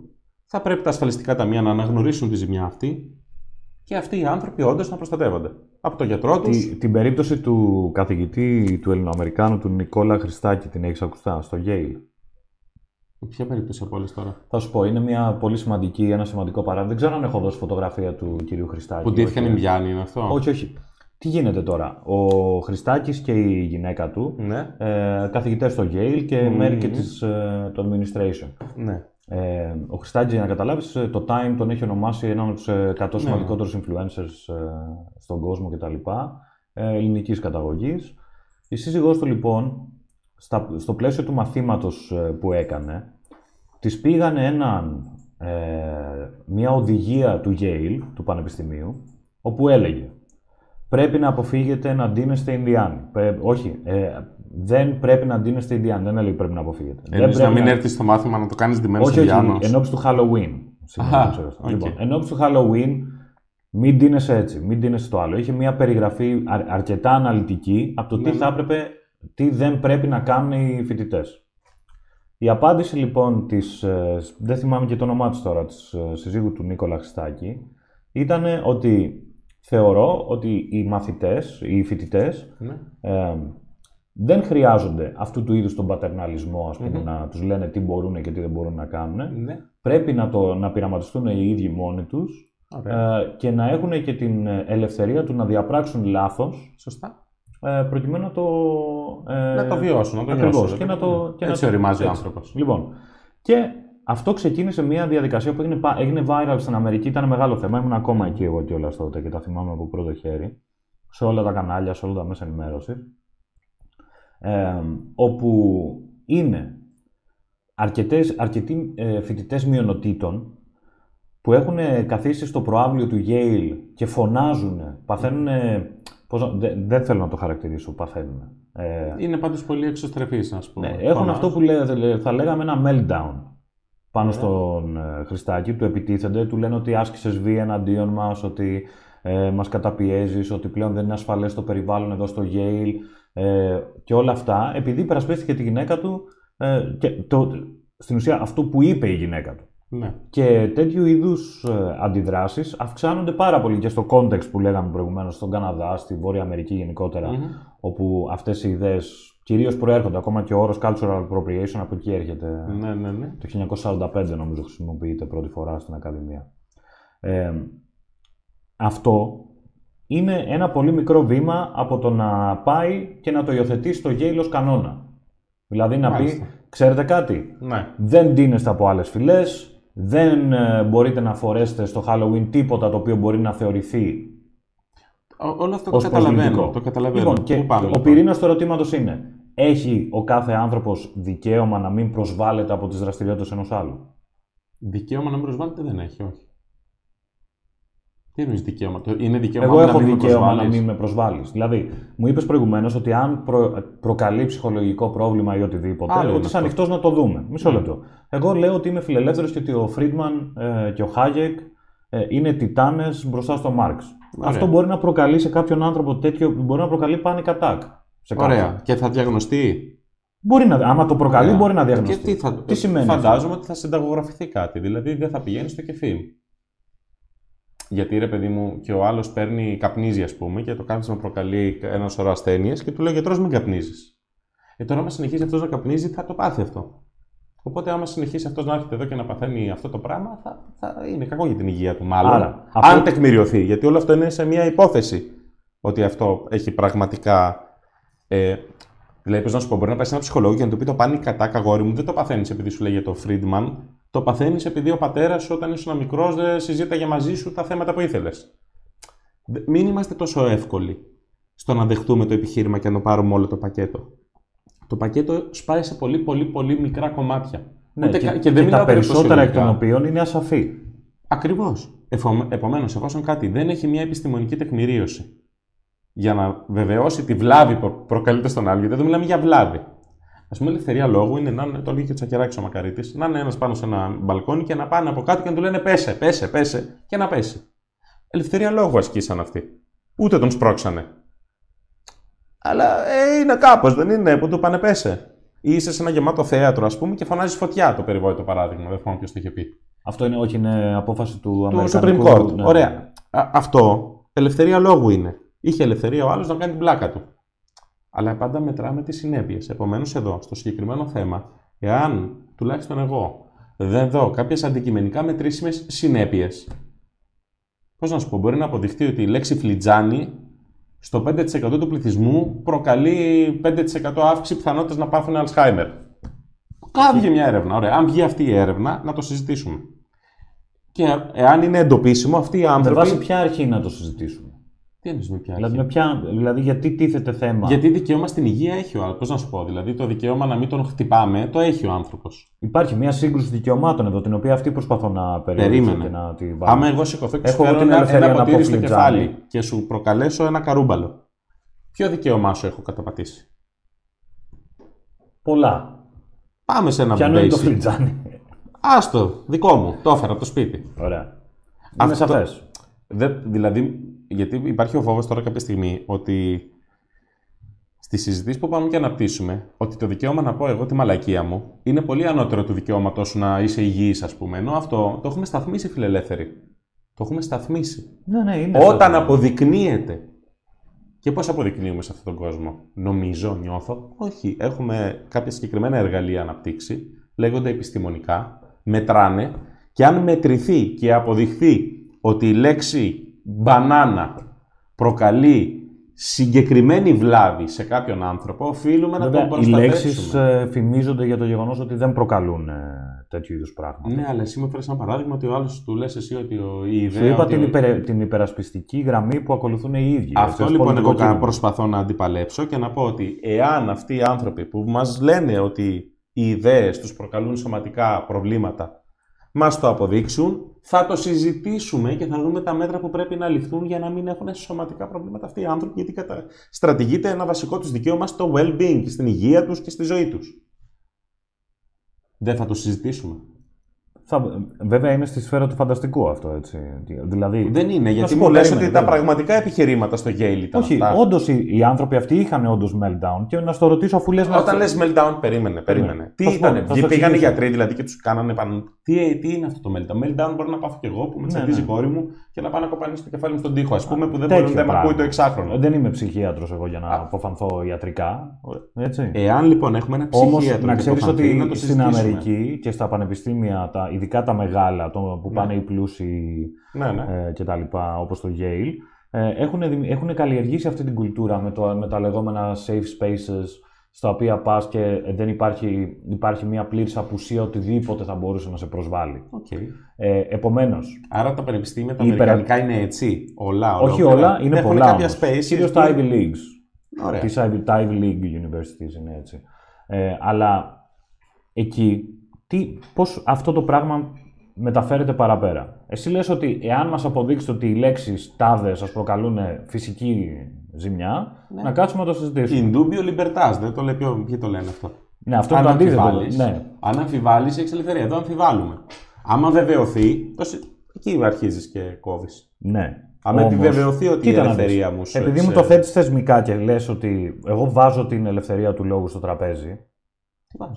θα πρέπει τα ασφαλιστικά ταμεία να αναγνωρίσουν τη ζημιά αυτή και αυτοί οι άνθρωποι όντως να προστατεύονται. Από τον γιατρό τους. Τη- την περίπτωση του καθηγητή του Ελληνοαμερικάνου του Νικόλα Χριστάκη την έχεις ακουστά στο Yale. Ποια περίπτωση από όλες τώρα; Θα σου πω, είναι μια πολύ σημαντική, ένα σημαντικό παράδειγμα. Δεν ξέρω αν έχω δώσει φωτογραφία του κυρίου Χριστάκη. Που ντύθηκαν οι όχι. Μπιάνοι, είναι αυτό; Όχι, όχι. Τι γίνεται τώρα; Ο Χριστάκης και η γυναίκα του, Ναι, ε, καθηγητές στο Yale και Μμμ. μέρη και της, ε, του administration. ναι. Ε, ο Χριστάκης, για να καταλάβεις, ε, το Time τον έχει ονομάσει έναν από τους ε, 100 Ναι. σημαντικότερους influencers ε, στον κόσμο κτλ. Ε, ελληνικής καταγωγής. Η σύζυγός του, λοιπόν, στα, στο πλαίσιο του μαθήματος ε, που έκανε, της πήγανε έναν, ε, μια οδηγία του Yale, του Πανεπιστημίου, όπου έλεγε πρέπει να αποφύγετε να ντύνεστε Ινδιάνοι. Πρέ- όχι, ε, δεν πρέπει να ντύνεστε Ινδιάνοι. Δεν έλεγε πρέπει να αποφύγετε. Δεν Εννοείς να πρέπει μην έρθεις στο μάθημα να το κάνεις ντυμένος όχι, στο όχι, Ινδιάνος. εν όψει του Halloween. Συγγνώμη, Αχα, ξέρω αυτό. οκ. Λοιπόν, εν όψει του Halloween, μην ντύνεσαι έτσι, μην ντύνεσαι το άλλο. Είχε μια περιγραφή αρ- αρκετά αναλυτική από το Ναι, τι ναι. θα έπρεπε, τι δεν πρέπει να κάνουν οι φοιτητές. Η απάντηση λοιπόν της, ε, δεν θυμάμαι και το όνομά της τώρα, της ε, συζύγου του Νίκολα Χριστάκη, ήταν ότι θεωρώ ότι οι μαθητές, οι φοιτητές, Ναι. ε, δεν χρειάζονται αυτού του είδους τον πατερναλισμό, ας πούμε, Μμμ. να τους λένε τι μπορούν και τι δεν μπορούν να κάνουν. ναι. Πρέπει να, το, να πειραματιστούν οι ίδιοι μόνοι τους Ωραία. ε, και να έχουν και την ελευθερία του να διαπράξουν λάθος Σωστά. Ε, προκειμένου να το... ε, να το βιώσουν, να το ακριβώς, νιώσουν. και να το, και Έτσι να το- οριμάζει ο έτσι. άνθρωπος. Λοιπόν, και αυτό ξεκίνησε μια διαδικασία που έγινε, πα- έγινε viral στην Αμερική, ήταν μεγάλο θέμα. Ήμουν ακόμα εκεί εγώ κιόλας τότε και τα θυμάμαι από πρώτο χέρι. Σε όλα τα κανάλια, σε όλα τα μέσα ενημέρωση. Ε, όπου είναι αρκετές, αρκετοί ε, φοιτητές μειονοτήτων που έχουν καθίσει στο προάβλιο του Yale και φωνάζουν, παθαίνουν. Πώς, να- δεν, δεν θέλω να το χαρακτηρίσω, παθαίνουν. Ε, Είναι πάντως πολύ εξωστρεφής, ας πούμε. ναι, έχουν Φωνάζουν. αυτό που λέ, θα λέγαμε ένα meltdown πάνω Ναι. στον ε, Χριστάκη, του επιτίθενται, του λένε ότι άσκησες βία εναντίον μας, ότι ε, μας καταπιέζεις, ότι πλέον δεν είναι ασφαλές το περιβάλλον εδώ στο Yale ε, και όλα αυτά, επειδή υπερασπίστηκε τη γυναίκα του ε, και το, στην ουσία αυτό που είπε η γυναίκα του. Ναι. Και τέτοιου είδους ε, αντιδράσεις αυξάνονται πάρα πολύ και στο context που λέγαμε προηγουμένως στον Καναδά, στη Βόρεια Αμερική γενικότερα, Μμμ. όπου αυτές οι ιδέες κυρίως προέρχονται, ακόμα και ο όρος cultural appropriation από εκεί έρχεται. Ναι, ναι, ναι. Το 1945 νομίζω χρησιμοποιείται πρώτη φορά στην Ακαδημία. Ε, αυτό είναι ένα πολύ μικρό βήμα από το να πάει και να το υιοθετήσει το Yale ως κανόνα. Δηλαδή να Μάλιστα. πει, ξέρετε κάτι, ναι. δεν ντύνεστε από άλλες φυλές, δεν ε, μπορείτε να φορέσετε στο Halloween τίποτα το οποίο μπορεί να θεωρηθεί Ό- Όλο αυτό το ως καταλαβαίνω. προσβλητικό. Το καταλαβαίνω. Λοιπόν, και Πού πάμε, ο λοιπόν; πυρήνας του ερωτήματος είναι, έχει ο κάθε άνθρωπος δικαίωμα να μην προσβάλλεται από τις δραστηριότητες ενός άλλου; Δικαίωμα να μην προσβάλλεται δεν έχει, όχι. Τι εννοείς δικαίωμα; Το- Είναι δικαίωμα Εγώ να έχω μην με δικαίωμα να προσβάλλεις; μην με προσβάλλεις. Δηλαδή, μου είπες προηγουμένως ότι αν προ... προκαλεί ψυχολογικό πρόβλημα ή οτιδήποτε, Άλλο είναι ότι είσαι αυτό. ανοιχτός να το δούμε. Μισό Ναι. λεπτό. Εγώ λέω ότι είμαι φιλελεύθερος και ότι ο Φρίντμαν ε, και ο Χάγεκ ε, είναι τιτάνες μπροστά στο Μάρξ. Ωραία. Αυτό μπορεί να προκαλεί σε κάποιον άνθρωπο τέτοιο, μπορεί να προκαλεί panic attack. Σε κάποιον. Ωραία. Και θα διαγνωστεί; Μπορεί να, άμα το προκαλεί, Ωραία. μπορεί να διαγνωστεί. Και τι, θα... Τι σημαίνει Φαντάζομαι ότι θα συνταγογραφηθεί κάτι. Δηλαδή δεν θα πηγαίνει στο κεφί. Γιατί ρε παιδί μου, και ο άλλος παίρνει, καπνίζει, ας πούμε, και το κάπνισμα προκαλεί ένα σωρό ασθένειες και του λέει ο γιατρός μην καπνίζεις. Ε, τώρα, άμα συνεχίσει αυτός να καπνίζει, θα το πάθει αυτό. Οπότε, άμα συνεχίσει αυτός να έρχεται εδώ και να παθαίνει αυτό το πράγμα, θα, θα είναι κακό για την υγεία του, μάλλον. Άρα, αν αυτό- τεκμηριωθεί. Γιατί όλο αυτό είναι σε μια υπόθεση ότι αυτό έχει πραγματικά. Ε, δηλαδή, πες να σου πω, μπορεί να πάει σε ένα ψυχολόγο και να του πει το πάνει κατά καγόρι μου, δεν το παθαίνεις επειδή σου λέει για το Friedman. Το Το παθαίνεις επειδή ο πατέρας σου όταν ήσουν μικρός δεν συζήταγε μαζί σου τα θέματα που ήθελες. Μην είμαστε τόσο εύκολοι στο να δεχτούμε το επιχείρημα και να το πάρουμε όλο το πακέτο. Το πακέτο σπάει σε πολύ πολύ πολύ μικρά κομμάτια. Ναι, Ούτε και, κα- και, δεν τα μιλάω περισσότερα εκ των περιπτωσιολογικά. οποίων είναι ασαφή. Ακριβώς. Επομένως, εφόσον κάτι δεν έχει μια επιστημονική τεκμηρίωση για να βεβαιώσει τη βλάβη που προκαλείται στον άλλο, γιατί δεν μιλάμε για βλάβη. Α πούμε, η ελευθερία λόγου είναι να είναι, το λέγει και ο Τσακεράκης ο Μακαρίτης, να είναι ένας πάνω σε ένα μπαλκόνι και να πάνε από κάτω και να του λένε πέσε, πέσε, πέσε και να πέσει. Ελευθερία λόγου ασκήσαν αυτοί. Ούτε τον σπρώξανε. Αλλά ε, είναι κάπως, δεν είναι, που του πάνε πέσε. Ή είσαι σε ένα γεμάτο θέατρο, ας πούμε, και φωνάζεις φωτιά το περιβόητο παράδειγμα. Δεν θυμάμαι ποιος το είχε πει Αυτό είναι, όχι, είναι απόφαση του του Αμερικανικού. Supreme Court. ναι. Ωραία. Α, αυτό ελευθερία λόγου είναι. Είχε ελευθερία ο άλλος να κάνει την πλάκα του. Αλλά πάντα μετράμε τις συνέπειες. Επομένως, εδώ, στο συγκεκριμένο θέμα, εάν τουλάχιστον εγώ δεν δω κάποιες αντικειμενικά μετρήσιμες συνέπειες, πώς να σου πω, μπορεί να αποδειχτεί ότι η λέξη φλιτζάνι στο 5% του πληθυσμού προκαλεί 5% αύξηση πιθανότητας να πάθουν Αλσχάιμερ. Βγει μια έρευνα. Ωραία. Αν βγει αυτή η έρευνα, να το συζητήσουμε. Και εάν είναι εντοπίσιμο, αυτοί οι Με άνθρωποι. βάση ποια αρχή να το συζητήσουμε; Τι εννοείς με ποια Δηλαδή, αρχή; με ποια, δηλαδή, γιατί τίθεται θέμα; Γιατί δικαίωμα στην υγεία έχει ο άνθρωπος. Πώ να σου πω, δηλαδή το δικαίωμα να μην τον χτυπάμε, το έχει ο άνθρωπος. Υπάρχει μια σύγκρουση δικαιωμάτων εδώ, την οποία αυτή προσπαθώ να περιορίσω Περίμενε. και να την βάλω. Άμα εγώ σηκωθώ και σου Έχω φέρω την ένα, ελευθερία ένα να ποτήρι πω στο φλιτζάνι. κεφάλι και σου προκαλέσω ένα καρούμπαλο. Ποιο δικαίωμά σου έχω καταπατήσει; Πολλά. Πάμε σε ένα Ποια είναι το basic. φλιτζάνι. Άστο, δικό μου. Το έφερα από το σπίτι. Ωραία. Είναι Αυτό- σαφές. Δεν, δηλαδή, γιατί υπάρχει ο φόβος τώρα κάποια στιγμή ότι στις συζητήσεις που πάμε και αναπτύσσουμε, ότι το δικαίωμα να πω εγώ τη μαλακία μου είναι πολύ ανώτερο του δικαιώματό σου να είσαι υγιής, ας πούμε. Ενώ αυτό το έχουμε σταθμίσει, φιλελεύθεροι. Το έχουμε σταθμίσει. Ναι, ναι, είναι. Όταν αυτό. αποδεικνύεται. Και πώς αποδεικνύουμε σε αυτόν τον κόσμο, Νομίζω, νιώθω. Όχι. Έχουμε κάποια συγκεκριμένα εργαλεία αναπτύξει, λέγονται επιστημονικά, μετράνε και αν μετρηθεί και αποδειχθεί ότι η λέξη μπανάνα προκαλεί συγκεκριμένη βλάβη σε κάποιον άνθρωπο, οφείλουμε να Βέβαια, τον οι προστατεύσουμε. λέξεις φημίζονται για το γεγονός ότι δεν προκαλούν ε, τέτοιου είδους πράγματα. Ναι, αλλά εσύ μου έφερες ένα παράδειγμα ότι ο άλλος του λες εσύ ότι ο, η ιδέα. Σου είπα ότι την, ο- υπερ- την υπερασπιστική γραμμή που ακολουθούν οι ίδιοι. Αυτό έτσι, ως λοιπόν πολιτικό εγώ κα- κίνημα. προσπαθώ να αντιπαλέψω και να πω ότι εάν αυτοί οι άνθρωποι που μας λένε ότι οι ιδέες τους προκαλούν σωματικά προβλήματα μας το αποδείξουν, θα το συζητήσουμε και θα δούμε τα μέτρα που πρέπει να ληφθούν για να μην έχουν σωματικά προβλήματα αυτοί οι άνθρωποι, γιατί κατα... στρατηγείται ένα βασικό τους δικαίωμα στο well-being, στην υγεία τους και στη ζωή τους. Δεν θα το συζητήσουμε. Θα, βέβαια είναι στη σφαίρα του φανταστικού αυτό, έτσι. Δηλαδή, Δεν είναι, γιατί σου μου πω, λες περίμενε, ότι τα περίμενε. πραγματικά επιχειρήματα στο Yale ήταν όχι, αυτά. όντως οι, οι άνθρωποι αυτοί είχαν όντως meltdown και να στο ρωτήσω αφού λες. Όταν λες meltdown, περίμενε, περίμενε. Τι Θα σου πω, ήταν, θα σου πήγανε οι εξηγήσω. γιατροί δηλαδή και τους κάνανε πάνω. Τι, τι είναι αυτό το meltdown. Meltdown μπορεί να πάθω κι εγώ που με Ναι, τσαντίζει ναι. η κόρη μου και να πάω να κοπανίσω το κεφάλι μου στον τοίχο, ας πούμε, που δεν τέτοιο μπορεί να με ακούει πράγμα. το εξάχρονο. Δεν είμαι ψυχίατρος εγώ για να Α. αποφανθώ ιατρικά. Έτσι. Εάν λοιπόν έχουμε ένα Όμως ψυχίατρο να και ξέρεις αποφανθεί, να ότι το στην συζητήσουμε. Αμερική και στα πανεπιστήμια, τα, ειδικά τα μεγάλα το, που Ναι. πάνε οι πλούσιοι Ναι, ναι. ε, και τα λοιπά, όπως το Yale, ε, έχουν, δημι- έχουν καλλιεργήσει αυτή την κουλτούρα με, το, με τα λεγόμενα safe spaces, στα οποία πας και δεν υπάρχει, υπάρχει μια πλήρης απουσία οτιδήποτε θα μπορούσε να σε προσβάλλει. Οκ. Ε, επομένως, Άρα τα πανεπιστήμια τα Η υπερα- αμερικανικά είναι έτσι. Όλα, όχι ολόκληρα. όλα, είναι Έχουν πολλά κάποια όμως. spaces. Κυρίως που- τα Ivy Leagues. Ωραία. Τις Ivy, τα Ivy League Universities είναι έτσι. Ε, αλλά εκεί, τι, πώς αυτό το πράγμα μεταφέρεται παραπέρα. Εσύ λες ότι εάν μας αποδείξετε ότι οι λέξεις τάδες σας προκαλούν φυσική ζημιά, Ναι. να κάτσουμε να το συζητήσουμε. Indubio libertas, δεν το λέει ποιο, ποιοι το λένε αυτό. Ναι, αυτό Αν είναι το αντίθετο. αμφιβάλλεις, Ναι. αν αμφιβάλλεις, έχεις ελευθερία. Εδώ αμφιβάλλουμε. Άμα βεβαιωθεί, το συ- εκεί αρχίζεις και κόβεις. ναι. Άμα Όμως, επιβεβαιωθεί ότι η κοίτα να ελευθερία δεις. μου σου Επειδή μου εξε- το θέτεις θεσμικά και λες ότι εγώ βάζω την ελευθερία του λόγου στο τραπέζι, Τι βάζω.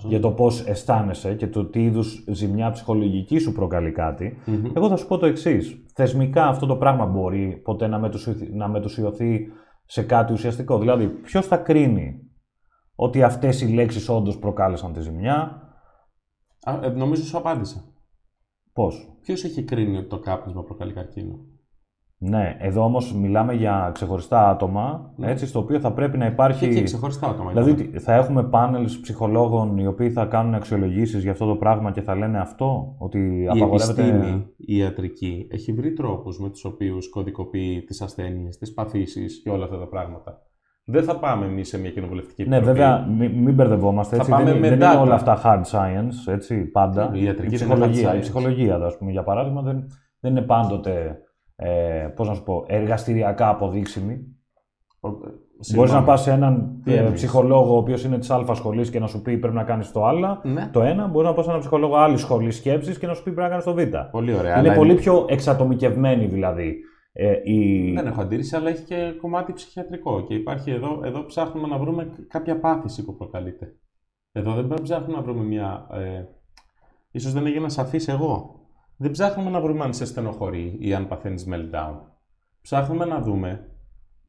Για το πώς αισθάνεσαι και το τι είδους ζημιά ψυχολογική σου προκαλεί κάτι, Μμμ. εγώ θα σου πω το εξής. Θεσμικά αυτό το πράγμα μπορεί ποτέ να μετουσιωθεί, να μετουσιωθεί σε κάτι ουσιαστικό. Δηλαδή, ποιος θα κρίνει ότι αυτές οι λέξεις όντως προκάλεσαν τη ζημιά, Α, ε, νομίζω σου απάντησα. πώς; Ποιος έχει κρίνει ότι το κάπνισμα προκαλεί καρκίνο; Ναι, εδώ όμως μιλάμε για ξεχωριστά άτομα, Ναι. έτσι, στο οποίο θα πρέπει να υπάρχει. Και εκεί ξεχωριστά άτομα. Δηλαδή είπαμε. τι- θα έχουμε πάνελς ψυχολόγων οι οποίοι θα κάνουν αξιολογήσεις για αυτό το πράγμα και θα λένε αυτό, ότι η απαγορεύεται; επιστήμη, η ιατρική, έχει βρει τρόπους με τους οποίους κωδικοποιεί τις ασθένειες, τις παθήσεις και όλα αυτά τα πράγματα. Δεν θα πάμε εμείς σε μια κοινοβουλευτική Ναι, επιτροπή. βέβαια, μην, μην μπερδευόμαστε. Θα Έτσι, πάμε δεν, με δεν είναι data. όλα αυτά hard science, έτσι, πάντα. Η ιατρική η δεν είναι hard ψυχολογία, η science. ψυχολογία ας πούμε, για παράδειγμα, δεν, δεν είναι πάντοτε ε, πώς να σου πω, εργαστηριακά αποδείξιμη. Ο- Μπορεί συγγνώμη. να πας σε έναν Τι ε, εννοείς; ψυχολόγο ο οποίος είναι της Α σχολής και να σου πει πρέπει να κάνεις το Α. Ναι. Το ένα, μπορείς να πας σε έναν ψυχολόγο άλλη σχολής σκέψης και να σου πει πρέπει να κάνεις το Β. Πολύ ωραία. είναι αλλά πολύ πιο εξατομικευμένη δηλαδή. Ε, η... Δεν έχω αντίρρηση, αλλά έχει και κομμάτι ψυχιατρικό. Και υπάρχει εδώ, εδώ ψάχνουμε να βρούμε κάποια πάθηση που προκαλείται. Εδώ δεν ψάχνουμε να βρούμε μια. Ε, ίσως δεν έγινα σαφής εγώ. Δεν ψάχνουμε να βρούμε αν σε στενοχωρεί ή αν παθαίνεις meltdown. Ψάχνουμε να δούμε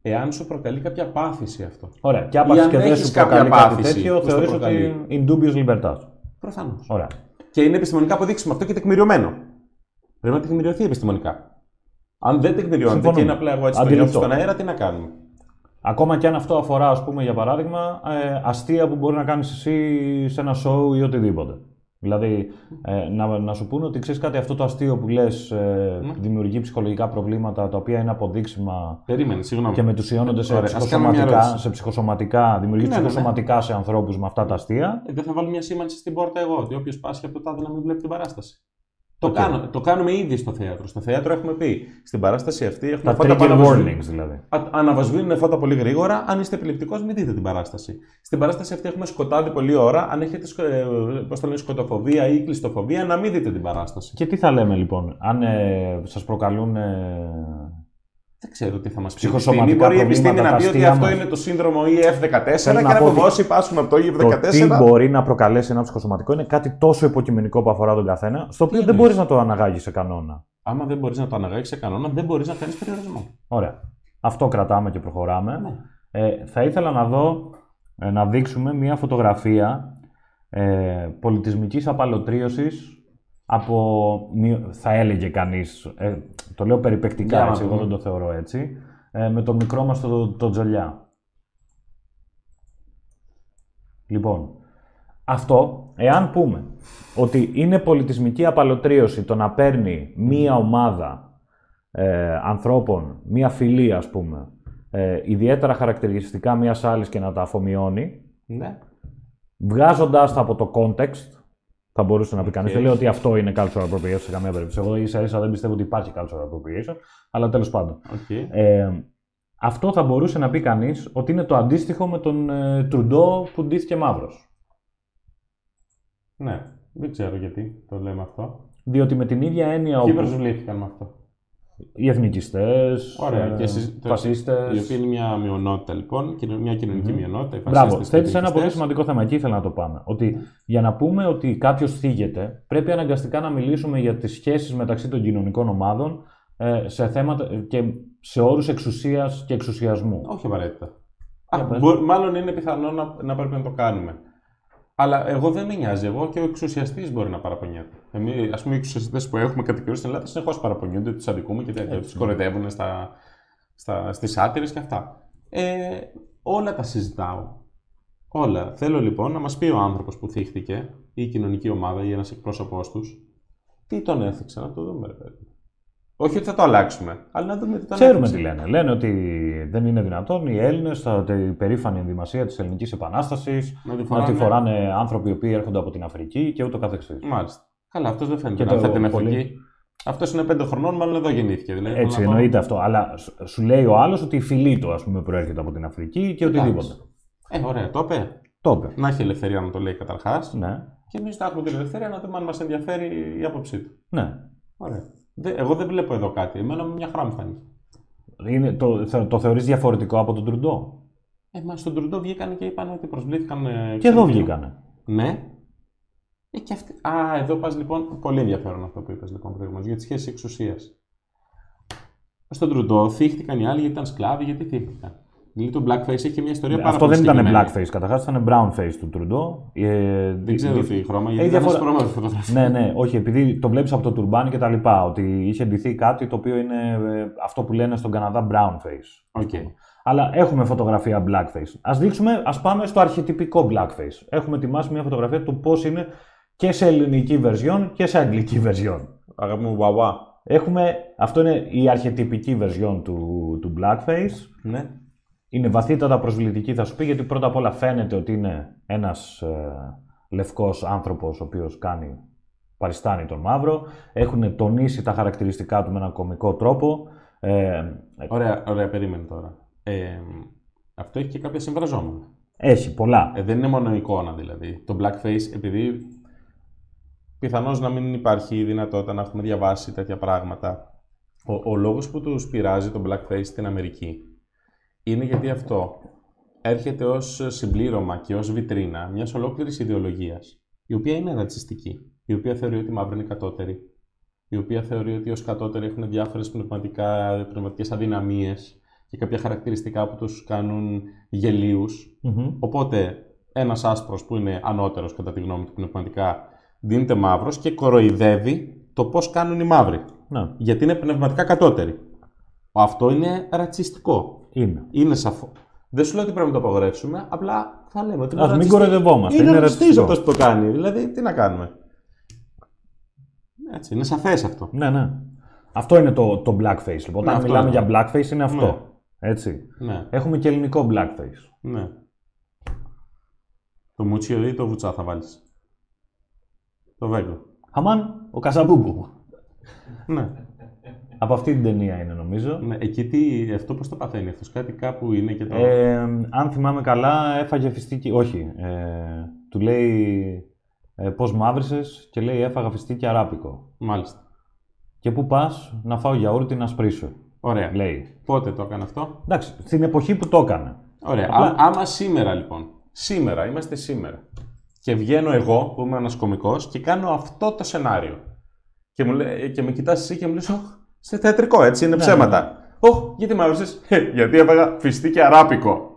εάν σου προκαλεί κάποια πάθηση αυτό. Ωραία. Και Ή άπαξ αν και δεν έχεις σου κάποια προκαλεί κάτι πάθηση τέτοιο, που στο θεωρείς ότι προκαλεί; in dubious libertas. Προφανώς. Ωραία. Και είναι επιστημονικά αποδείξιμο αυτό και τεκμηριωμένο. Πρέπει να τεκμηριωθεί επιστημονικά. Αν δεν τεκμηριώνεται και Συμφωνούμε. είναι απλά εγώ έτσι το Αντιληπτό. νιώθω στον αέρα, τι να κάνουμε; Ακόμα και αν αυτό αφορά, ας πούμε, για παράδειγμα, ε, αστεία που μπορεί να κάνεις εσύ σε ένα show ή οτιδήποτε. Δηλαδή, ε, να, να σου πούνε ότι ξέρεις κάτι, αυτό το αστείο που λες ε, Ναι. δημιουργεί ψυχολογικά προβλήματα τα οποία είναι αποδείξιμα Περίμενε, συγγνώμη. και μετουσιώνονται σε, Ωραία, ας κάνουμε μια ψυχοσωματικά, ερώτηση. σε ψυχοσωματικά, δημιουργεί Ναι, ναι, ναι. ψυχοσωματικά σε ανθρώπους με αυτά τα αστεία. Ε, δεν θα βάλω μια σήμανση στην πόρτα εγώ ότι όποιος πάσχει από το τάδε να μην βλέπει την παράσταση. Το, Οκ. κάνω, το κάνουμε ήδη στο θέατρο. Στο θέατρο έχουμε πει στην παράσταση αυτή έχουμε Τα φώτα που trigger αναβοσβήνουν- warnings δηλαδή. Α- Αναβοσβήνουν φώτα πολύ γρήγορα. Αν είστε επιληπτικός, μην δείτε την παράσταση. Στην παράσταση αυτή έχουμε σκοτάδι πολλή ώρα. Αν έχετε σκο- ε, πώς το λένε, σκοτοφοβία ή κλειστοφοβία, να μην δείτε την παράσταση. Και τι θα λέμε λοιπόν, αν ε, σας προκαλούν ε, Δεν ξέρω τι θα μας πει. η Ψυχοσωματικά επιστήμη. Μπορεί η προβλήματα, επιστήμη να τα πει ότι αστεία αυτό μας. είναι το σύνδρομο EF14 Θέλω και να να πω πούμε ότι όσοι πάσχουν από το το τι EF14. μπορεί να προκαλέσει ένα ψυχοσωματικό είναι κάτι τόσο υποκειμενικό που αφορά τον καθένα, στο οποίο δεν εννοείς; μπορείς να το αναγάγεις σε κανόνα. Άμα δεν μπορείς να το αναγάγεις σε κανόνα, δεν μπορείς να κάνεις περιορισμό. Ωραία. Αυτό κρατάμε και προχωράμε. Ναι. Ε, θα ήθελα να δω, ε, να δείξουμε μία φωτογραφία ε, πολιτισμικής απαλωτρίωσης από, μη- θα έλεγε κανείς, ε, το λέω περιπεκτικά, Για να έτσι, εγώ δούμε. δεν το θεωρώ έτσι, ε, με το μικρό μας το, το τζολιά. Λοιπόν, αυτό, εάν πούμε ότι είναι πολιτισμική απαλωτρίωση το να παίρνει μία ομάδα ε, ανθρώπων, μία φυλή ας πούμε, ε, ιδιαίτερα χαρακτηριστικά μιας άλλης και να τα αφομοιώνει, Ναι. βγάζοντας τα από το context, θα μπορούσε να πει κανείς. Οκ. Δεν λέω ότι αυτό είναι cultural appropriation σε καμία περίπτωση. Εγώ ίσα ίσα δεν πιστεύω ότι υπάρχει cultural appropriation, αλλά τέλος πάντων. Οκ. Ε, αυτό θα μπορούσε να πει κανείς ότι είναι το αντίστοιχο με τον ε, Τρουντό που ντύθηκε μαύρος. Ναι. Δεν ξέρω γιατί το λέμε αυτό. Διότι με την ίδια έννοια Ποιοι όπου προσβλήθηκαν με αυτό. Οι εθνικιστές, Ωραία. ε, και εσείς, το- φασίστες... Η οποία είναι μια μειονότητα λοιπόν, κοινο- μια κοινωνική Μμμ. μειονότητα. οι Μπράβο, φασίστες και οι θέτεις ένα πολύ εθνικιστές. σημαντικό θέμα. Εκεί ήθελα να το πάμε. Ότι για να πούμε ότι κάποιος θίγεται, πρέπει αναγκαστικά να μιλήσουμε για τις σχέσεις μεταξύ των κοινωνικών ομάδων ε, σε θέματα και σε όρους εξουσίας και εξουσιασμού. Όχι απαραίτητα. Για Α, πες. μπο- μάλλον είναι πιθανό να, να πρέπει να το κάνουμε. Αλλά εγώ δεν με νοιάζει. Εγώ και ο εξουσιαστής μπορεί να παραπονιέται. Εμεί, ας πούμε, οι εξουσιαστές που έχουμε κατοικιώσει στην Ελλάδα συνεχώς παραπονιούνται, τους αδικούμε και τέτοια. Τους κοροϊδεύουν στα, στα, στις άτυρε και αυτά. Ε, όλα τα συζητάω. Όλα. Θέλω λοιπόν να μας πει ο άνθρωπος που θύχτηκε, ή η κοινωνική ομάδα, ή ένας εκπρόσωπός τους, τι τον έθιξε, να το δούμε, ρε παιδί. Όχι ότι θα το αλλάξουμε, αλλά να δούμε τι τον Ξέρουμε έθιξε. τι λένε. Λένε ότι δεν είναι δυνατόν οι Έλληνες, η περήφανη ενδυμασία της Ελληνικής Επανάστασης, Να τη να φοράνε. τη φοράνε άνθρωποι οι οποίοι έρχονται από την Αφρική και ούτω καθεξής. Μάλιστα. Καλά, αυτός δεν φαίνεται Και να το θα την πολύ- Αφρική. Αυτός είναι πέντε χρονών, μάλλον εδώ γεννήθηκε. Δηλαδή, Έτσι, θέλω να πω- εννοείται αυτό. Αλλά σου- σου λέει ο άλλος ότι η φυλή του, ας πούμε, προέρχεται από την Αφρική και Εντάξει. οτιδήποτε. Ε, ωραία, το είπε. Το είπε. Να έχει ελευθερία να το λέει καταρχάς. Ναι. Και εμείς θα έχουμε την ελευθερία να δούμε αν μας ενδιαφέρει η άποψή του. ναι. Ωραία. Δε- εγώ δεν βλέπω εδώ κάτι. Εμένα μια χαρά μου φάνηκε. Είναι, το, θε- το θεωρείς διαφορετικό από τον Τρουντό; Ε, μα στον Τρουντό βγήκαν και είπαν ότι προσβλήθηκαν. ε, Και εδώ ξέρω, βγήκανε. Ναι. Ε, και αυτή... Α, εδώ πας λοιπόν. Πολύ ενδιαφέρον αυτό που είπες λοιπόν προηγουμένως για τη σχέση εξουσίας. Στον Τρουντό θίχτηκαν οι άλλοι γιατί ήταν σκλάβοι, γιατί θίχτηκαν. Δηλαδή το blackface έχει και μια ιστορία πάρα Αυτό πολύ δεν ήταν συγκεκριμένη. blackface καταρχάς, ήταν brownface του Τρουντό. Ε, Δεν ξέρω τι χρώμα, γιατί Έχει δεν διαφορά- διαφορά... στη φωτογραφίας. ναι, ναι, όχι, επειδή το βλέπεις από το τουρμπάνι και τα λοιπά. Ότι είχε ντυθεί κάτι το οποίο είναι ε, αυτό που λένε στον Καναδά brown face. OK. Αλλά έχουμε φωτογραφία blackface. Α δείξουμε, ας πάμε στο αρχιτυπικό blackface. Έχουμε ετοιμάσει μια φωτογραφία του πώς είναι και σε ελληνική version και σε αγγλική version. Αγάπη μου, βαβά. Έχουμε, αυτό είναι η αρχιτυπική version του, του blackface. Ναι. Είναι βαθύτατα προσβλητική, θα σου πει, γιατί πρώτα απ' όλα φαίνεται ότι είναι ένας ε, λευκός άνθρωπος ο οποίος κάνει, παριστάνει τον μαύρο. Έχουν τονίσει τα χαρακτηριστικά του με έναν κομικό τρόπο. Ε, Ωραία, ωραία, περίμενε τώρα. Ε, αυτό έχει και κάποια συμφραζόμενα. έχει πολλά. Ε, δεν είναι μόνο εικόνα δηλαδή. Το blackface, επειδή πιθανώς να μην υπάρχει δυνατότητα να έχουμε διαβάσει τέτοια πράγματα. Ο, ο λόγος που τους πειράζει το blackface στην Αμερική είναι γιατί αυτό έρχεται ως συμπλήρωμα και ως βιτρίνα μιας ολόκληρης ιδεολογίας, η οποία είναι ρατσιστική, η οποία θεωρεί ότι οι μαύροι είναι κατώτεροι, η οποία θεωρεί ότι ως κατώτεροι έχουν διάφορες πνευματικά, πνευματικές αδυναμίες και κάποια χαρακτηριστικά που τους κάνουν γελίους. Μμμ. Οπότε ένας άσπρος που είναι ανώτερος κατά τη γνώμη του πνευματικά δίνεται μαύρος και κοροϊδεύει το πώς κάνουν οι μαύροι. Ναι, Γιατί είναι πνευματικά κατώτεροι. Αυτό είναι ρατσιστικό. Είναι. Είναι σαφό. Δεν σου λέω ότι πρέπει να το απαγορεύσουμε, απλά θα λέμε ότι είναι Ας μην ρατσιστή. κοροϊδευόμαστε, Είναι, είναι ρατσιστής ρατσιστικό. αυτός που το κάνει. Δηλαδή, τι να κάνουμε; Έτσι, είναι σαφές αυτό. Ναι, ναι. Αυτό είναι το, το blackface. Λοιπόν, όταν αυτό μιλάμε είναι. για blackface είναι αυτό. Ναι. Έτσι. Ναι, Έχουμε και ελληνικό blackface. ναι. Το μουτσιο ή το βουτσά θα βάλεις. Το βέγκο. Αμάν, ο Καζαμπούμπου. Ναι. Από αυτή την ταινία είναι νομίζω. ναι. Εκεί τι, αυτό πώς το παθαίνει αυτός. Κάτι κάπου είναι και το... Ε, αν θυμάμαι καλά, έφαγε φιστίκι. Όχι. Ε, του λέει ε, πώς μαύρισες και λέει έφαγα φιστίκι αράπικο. Μάλιστα. Και πού πας να φάω γιαούρτι να σπρίσω. Ωραία. Λέει. Πότε το έκανε αυτό; Εντάξει, στην εποχή που το έκανε. Ωραία. Απλά- Α, άμα σήμερα λοιπόν, σήμερα, είμαστε σήμερα, και βγαίνω εγώ που είμαι ένας κωμικός και κάνω αυτό το σενάριο. Και, μου λέ, και με κοιτάς εσύ και μου λες, «Ωχ, σε θεατρικό έτσι, είναι Ναι, ψέματα. Ωχ, γιατί με άκουσες, «Ε, γιατί έφαγα φιστί και αράπικο.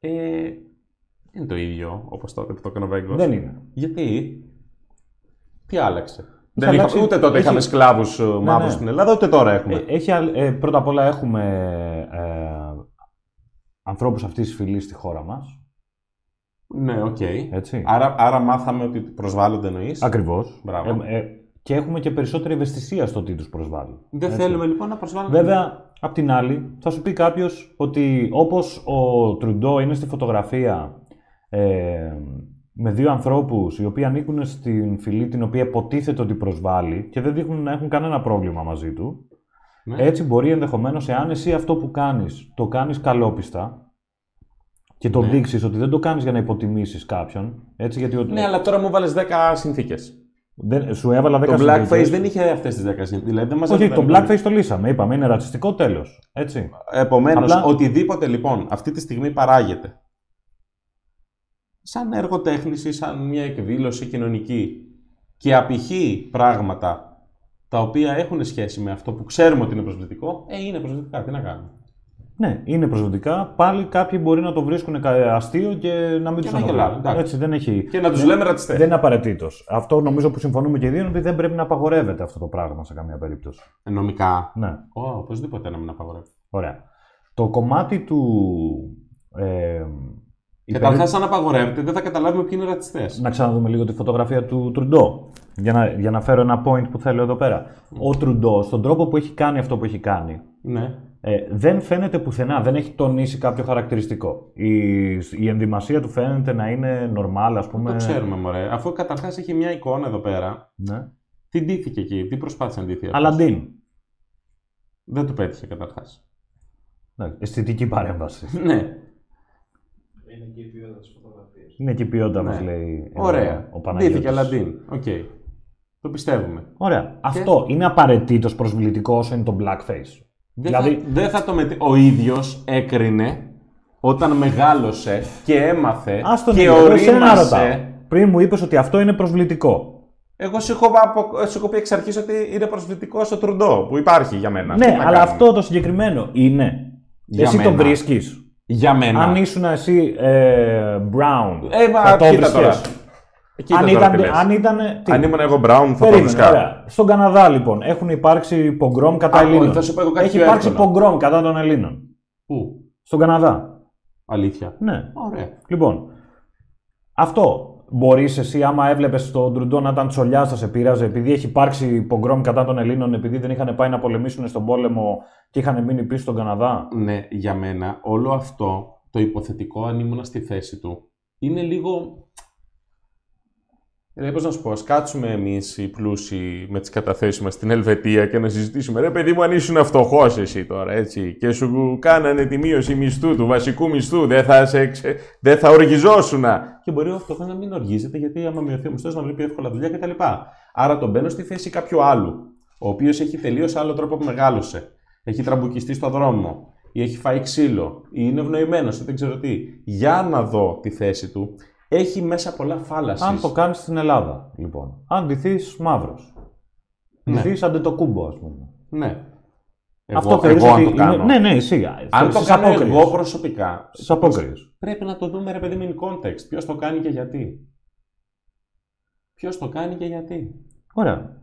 Ε, δεν είναι το ίδιο όπως τότε που το έκανε ο Βέγκος. Δεν είναι. Γιατί, τι άλλαξε; Δεν αλλάξει- είχα, ούτε τότε έχει- είχαμε σκλάβους ε, μαύρους ναι. στην Ελλάδα, ούτε τώρα έχουμε. Ε, έχει, αλ- ε, πρώτα απ' όλα έχουμε ε, ανθρώπους αυτής της φυλής στη χώρα μας. ναι, οκ. Έτσι. Άρα, άρα μάθαμε ότι προσβάλλονται εννοείς; Ακριβώς. Μπράβο. Ε, ε, και έχουμε και περισσότερη ευαισθησία στο τι τους προσβάλλει. Δεν Έτσι. θέλουμε λοιπόν να προσβάλλουμε. Βέβαια, απ' την άλλη, θα σου πει κάποιος ότι όπως ο Τρουντό είναι στη φωτογραφία ε, με δύο ανθρώπους οι οποίοι ανήκουν στην φυλή την οποία υποτίθεται ότι προσβάλλει και δεν δείχνουν να έχουν κανένα πρόβλημα μαζί του, Ναι. έτσι μπορεί ενδεχομένως, εάν εσύ αυτό που κάνεις το κάνεις καλόπιστα και το Ναι. δείξεις ότι δεν το κάνεις για να υποτιμήσεις κάποιον, έτσι, γιατί ο- Ναι, αλλά τώρα μου βάλες 10 συνθήκες. Δεν, σου έβαλα 10 Το blackface συνθήκες. δεν είχε αυτές τις 10 συνθήκες. Δηλαδή δεν μας Όχι, έβαλε- το blackface το λύσαμε. Είπαμε, είναι ρατσιστικό τέλος. Έτσι. Επομένως, Απλά- οτιδήποτε λοιπόν αυτή τη στιγμή παράγεται σαν έργο τέχνης ή σαν μια εκδήλωση κοινωνική και απηχεί πράγματα τα οποία έχουν σχέση με αυτό που ξέρουμε ότι είναι προσβλητικό, ε, είναι προσβλητικά. Τι να κάνουμε. Ναι, είναι προσβλητικά. Πάλι κάποιοι μπορεί να το βρίσκουν κα- αστείο και να μην Και τους να αναφέρουν. γελάνε, εντάξει. Έτσι δεν έχει. Και να τους δεν- λέμε ρατσιστές. Δεν είναι απαραίτητος. Αυτό νομίζω που συμφωνούμε και οι δύο είναι ότι δεν πρέπει να απαγορεύεται αυτό το πράγμα σε καμία περίπτωση. Ε, Νομικά. Ναι, Ω, οπωσδήποτε να μην απαγορεύει. ωραία. Το κομμάτι του. Ε, η Καταρχάς, αν απαγορεύεται, δεν θα καταλάβουμε ποιοι είναι ρατσιστές. Να ξαναδούμε λίγο τη φωτογραφία του Τρουντό. Για να, για να φέρω ένα point που θέλω εδώ πέρα. Ο Τρουντό, στον τρόπο που έχει κάνει αυτό που έχει κάνει, Ναι. Ε, δεν φαίνεται πουθενά, δεν έχει τονίσει κάποιο χαρακτηριστικό. Η, η ενδυμασία του φαίνεται να είναι normal, ας πούμε. Το ξέρουμε, μωρέ. Αφού καταρχάς έχει μια εικόνα εδώ πέρα, Ναι. τι ντύθηκε εκεί, τι προσπάθησε να ντυθεί. αυτός; Αλαντίν. Δεν του πέτυχε καταρχάς. Ναι, αισθητική παρέμβαση. [LAUGHS] ναι. Είναι και η ποιότητα της φωτογραφίας. είναι και η ποιότητα, Ναι. μας λέει εδώ Ωραία. ο Παναγιώτης. Ντύθηκε Αλαντίν. Οκ. Το πιστεύουμε. Ωραία. Αυτό είναι απαραιτήτως προσβλητικό όσο είναι το blackface. Δεν, Δηλαδή- θα, δεν θα το μετ... Ο ίδιος έκρινε όταν μεγάλωσε και έμαθε Ας τον και ίδιο, εγώ εσένα ρωτάω. ορίμασε. Πριν μου είπες ότι αυτό είναι προσβλητικό. Εγώ σου έχω, απο- σου έχω πει εξ αρχής ότι είναι προσβλητικό στο Τρουντό που υπάρχει για μένα. ναι, Τι να αλλά κάνουμε. αυτό το συγκεκριμένο είναι. Για Εσύ το μένα. βρίσκεις. Για μένα. Αν ήσουν εσύ ε, Brown, Ε, μα θα το κοίτα τώρα. Έβρισκες. Ε, κοίτα Αν τώρα ήταν, τι λες. αν ήταν, τι; Αν ήμουν εγώ Brown, θα το Περίμενε, βρίσκα. ωραία. Στον Καναδά λοιπόν έχουν υπάρξει πογκρόμ κατά Α, Ελλήνων. θα σου πω εγώ κάτι Έχει πιο υπάρξει εύκολο. πογκρόμ κατά των Ελλήνων. Πού, Στον Καναδά. αλήθεια. Ναι. Ωραία. Λοιπόν, αυτό μπορείς εσύ, άμα έβλεπες τον Τρουντό να ήταν τσολιάς, θα σε πείραζε επειδή έχει υπάρξει πογκρόμ κατά των Ελλήνων, επειδή δεν είχαν πάει να πολεμήσουν στον πόλεμο και είχαν μείνει πίσω στον Καναδά; Ναι, για μένα όλο αυτό το υποθετικό, αν ήμουν στη θέση του, είναι λίγο. Δηλαδή, πώς να σου πω, ας κάτσουμε εμείς οι πλούσιοι με τις καταθέσεις μας στην Ελβετία και να συζητήσουμε. Ρε, παιδί μου, αν ήσουν φτωχός εσύ τώρα, έτσι, και σου κάνανε τη μείωση μισθού, του βασικού μισθού, δεν θα, σε, ξε- δεν θα οργιζόσουν. Και μπορεί ο φτωχός να μην οργίζεται, γιατί άμα μειωθεί ο μισθός να βλέπει εύκολα δουλειά κτλ. Άρα τον μπαίνω στη θέση κάποιου άλλου, ο οποίος έχει τελείως άλλο τρόπο που μεγάλωσε. Έχει τραμπουκιστεί στο δρόμο, ή έχει φάει ξύλο, ή είναι ευνοημένος, ή δεν ξέρω τι. Για να δω τη θέση του, έχει μέσα πολλά φάλασης. Αν το κάνεις στην Ελλάδα, λοιπόν. Αν ντυθείς μαύρος. Ναι. Ντυθείς αντετοκούμπο, ας πούμε. Ναι. Εγώ, Αυτό θεωρείς εγώ αν ότι το κάνω. Είναι... Ναι, ναι, εσύ. Αν το κάνω εγώ προσωπικά, Στι απόκριε. πρέπει να το δούμε ρε παιδί μου in context. Ποιος το κάνει και γιατί. Ποιος το κάνει και γιατί. Ωραία.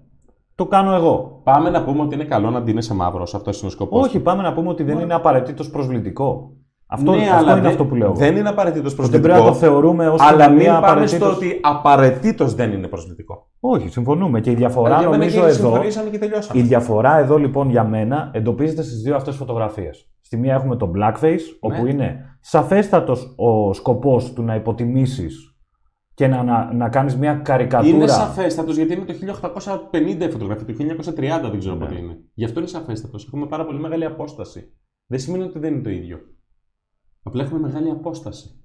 Το κάνω εγώ. Πάμε να πούμε ότι είναι καλό να ντύνεσαι μαύρος. Αυτό είναι ο σκοπός. Όχι, πάμε να πούμε ότι δεν είναι απαραίτητος προσβλητικό. Αυτό, ναι, αυτό αλλά είναι δεν- αυτό που λέω. εγώ. Δεν είναι απαραίτητος δεν προσβλητικό. πρέπει να το θεωρούμε ως αλλά μην μία πάμε απαραίτητος... στο ότι απαραίτητος δεν είναι προσβλητικό. Όχι, συμφωνούμε. Και η διαφορά Για μένα νομίζω και εδώ. συμφωνήσαμε και τελειώσαμε. Η διαφορά εδώ λοιπόν για μένα εντοπίζεται στις δύο αυτές φωτογραφίες. Στη μία έχουμε το blackface, όπου είναι σαφέστατος ο σκοπός του να υποτιμήσεις και να, να, να κάνεις μια καρικατούρα. Είναι σαφέστατος γιατί είναι το 1850 η φωτογραφία, το 1930 δεν ξέρω Ναι. πότε είναι. Γι' αυτό είναι σαφέστατος. Έχουμε πάρα πολύ μεγάλη απόσταση. Δεν σημαίνει ότι δεν είναι το ίδιο. Απλά έχουμε μεγάλη απόσταση.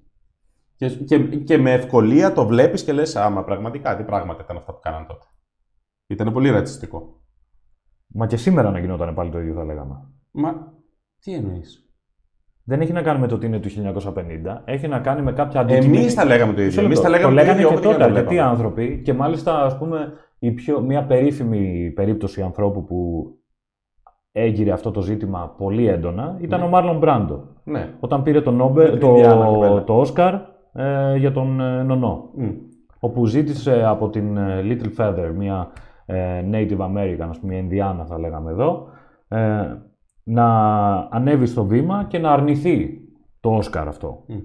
Και, και, και με ευκολία το βλέπεις και λες: Άμα πραγματικά τι πράγματα ήταν αυτά που κάναν τότε. Ήταν πολύ ρατσιστικό. Μα και σήμερα να γινόταν πάλι το ίδιο, θα λέγαμε. Μα τι εννοείς; Δεν έχει να κάνει με το ότι είναι του 1950, έχει να κάνει με κάποια αντικείμενα. Εμείς τα λέγαμε το ίδιο. Εμείς Μισό τα λεπτό. λέγαμε το λέγανε ίδιο, και όποτε τότε να το αρκετοί βλέπαμε. άνθρωποι και μάλιστα ας πούμε η πιο, μια περίφημη περίπτωση ανθρώπου που έγειρε αυτό το ζήτημα πολύ έντονα ήταν Ναι. ο Μάρλον Μπράντο. Ναι. Όταν πήρε το, Με Νόμπε, την το, Ινδιάνα κοπέλα. το Όσκαρ ε, για τον ε, Νονό. Μμ. Όπου ζήτησε από την ε, Little Feather, μια ε, Native American, ας πούμε, μια Ινδιάνα θα λέγαμε εδώ, ε, να ανέβει στο βήμα και να αρνηθεί το Όσκαρ αυτό. Μμ.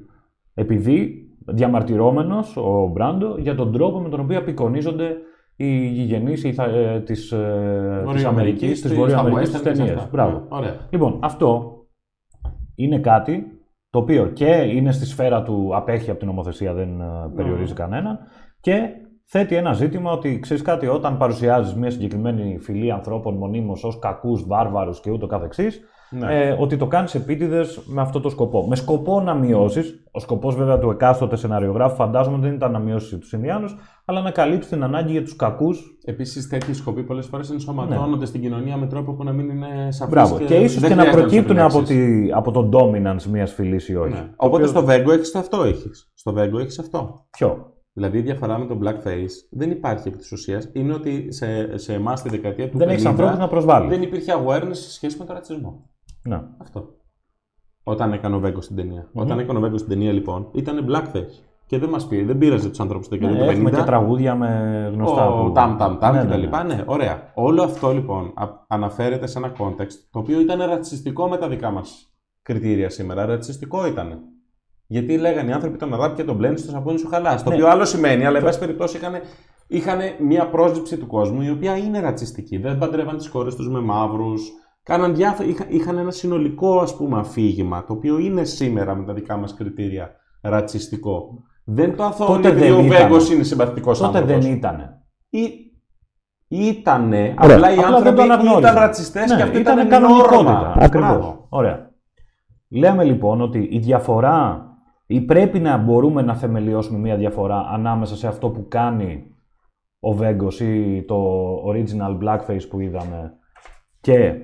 Επειδή διαμαρτυρόμενος ο Μπράντο για τον τρόπο με τον οποίο απεικονίζονται οι γηγενείς οι, θα- ε, της, ε, της Αμερικής, της στη- Βορειοαμερικής στα στις western και σε ταινίες. αυτά. Μπράβο. Ναι, Ωραία. Λοιπόν, αυτό είναι κάτι το οποίο και είναι στη σφαίρα του απέχει από την νομοθεσία, δεν ε, περιορίζει κανέναν και θέτει ένα ζήτημα ότι ξέρεις κάτι, όταν παρουσιάζεις μια συγκεκριμένη φυλή ανθρώπων μονίμως ως κακούς, βάρβαρους και ούτω καθεξής, Ναι. ε, ότι το κάνεις επίτηδες με αυτό το σκοπό. Με σκοπό να μειώσεις, ο σκοπός βέβαια του εκάστοτε σεναριογράφου φαντάζομαι δεν ήταν να μειώσεις τους Ινδιάνους, αλλά να καλύψεις την ανάγκη για τους κακούς Επίσης, τέτοιοι σκοποί πολλές φορές ενσωματώνονται στην κοινωνία με τρόπο που να μην είναι σαφής. Ναι. Μπράβο. Και, ίσως δεν και να χρειάζεται προκύπτουν τους από, επιλέξεις. τη, από το dominance μιας φυλής ή όχι. Ναι. Το Οπότε οποίο- στο Βέγκο έχεις το αυτό έχεις. Στο Βέγκο έχεις αυτό. Ποιο; Δηλαδή η διαφορά με το blackface δεν υπάρχει επί της ουσίας. Είναι ότι σε, σε εμάς τη δεκαετία του Δεν 50 έχει ανθρώπους να προσβάλλεις. δεν υπήρχε awareness σε σχέση με τον ρατσισμό. Ναι. Αυτό. Όταν έκανε ο Βέγκος στην ταινια Όταν έκανε ο Βέγκος στην ταινία λοιπόν ήταν blackface. Και δεν μας πήρε, δεν πήραζε τους άνθρωπους στη Ναι, δεκαετία έχουμε του 50. και τραγούδια με γνωστά. Ο που- ταμ ταμ ταμ Ναι, και ναι, τα ναι. λοιπά. Ναι, ωραία. Όλο αυτό λοιπόν α- αναφέρεται σε ένα context το οποίο ήταν ρατσιστικό με τα δικά μας κριτήρια σήμερα. Ρατσιστικό ήταν. Γιατί λέγανε οι άνθρωποι τον ραπ και τον μπλένει στο σαπούνι σου χαλάς. Το Ναι. οποίο άλλο σημαίνει, αλλά εν πάση περιπτώσει είχαν, είχαν μια πρόσληψη του κόσμου η οποία είναι ρατσιστική. Δεν παντρεύαν τις κόρες τους με μαύρους. Κάναν διάφορα, είχα, είχαν ένα συνολικό ας πούμε αφήγημα το οποίο είναι σήμερα με τα δικά μας κριτήρια ρατσιστικό. Δεν το αθώω Τότε επειδή δεν ο ήταν. Βέγκος είναι συμπαθητικός Τότε άνθρωπος. δεν ήταν. Ή... Ήτανε, Ωραία. απλά οι Απλά δεν άνθρωποι το αναγνώριζαν. ήταν ρατσιστές Ναι, και αυτό ήταν ήταν κανονικότητα. νόρμα. Ακριβώς. Μπράβο. Ωραία. Λέμε λοιπόν ότι η διαφορά ή πρέπει να μπορούμε να θεμελιώσουμε μια διαφορά ανάμεσα σε αυτό που κάνει ο Βέγκος ή το original blackface που είδαμε και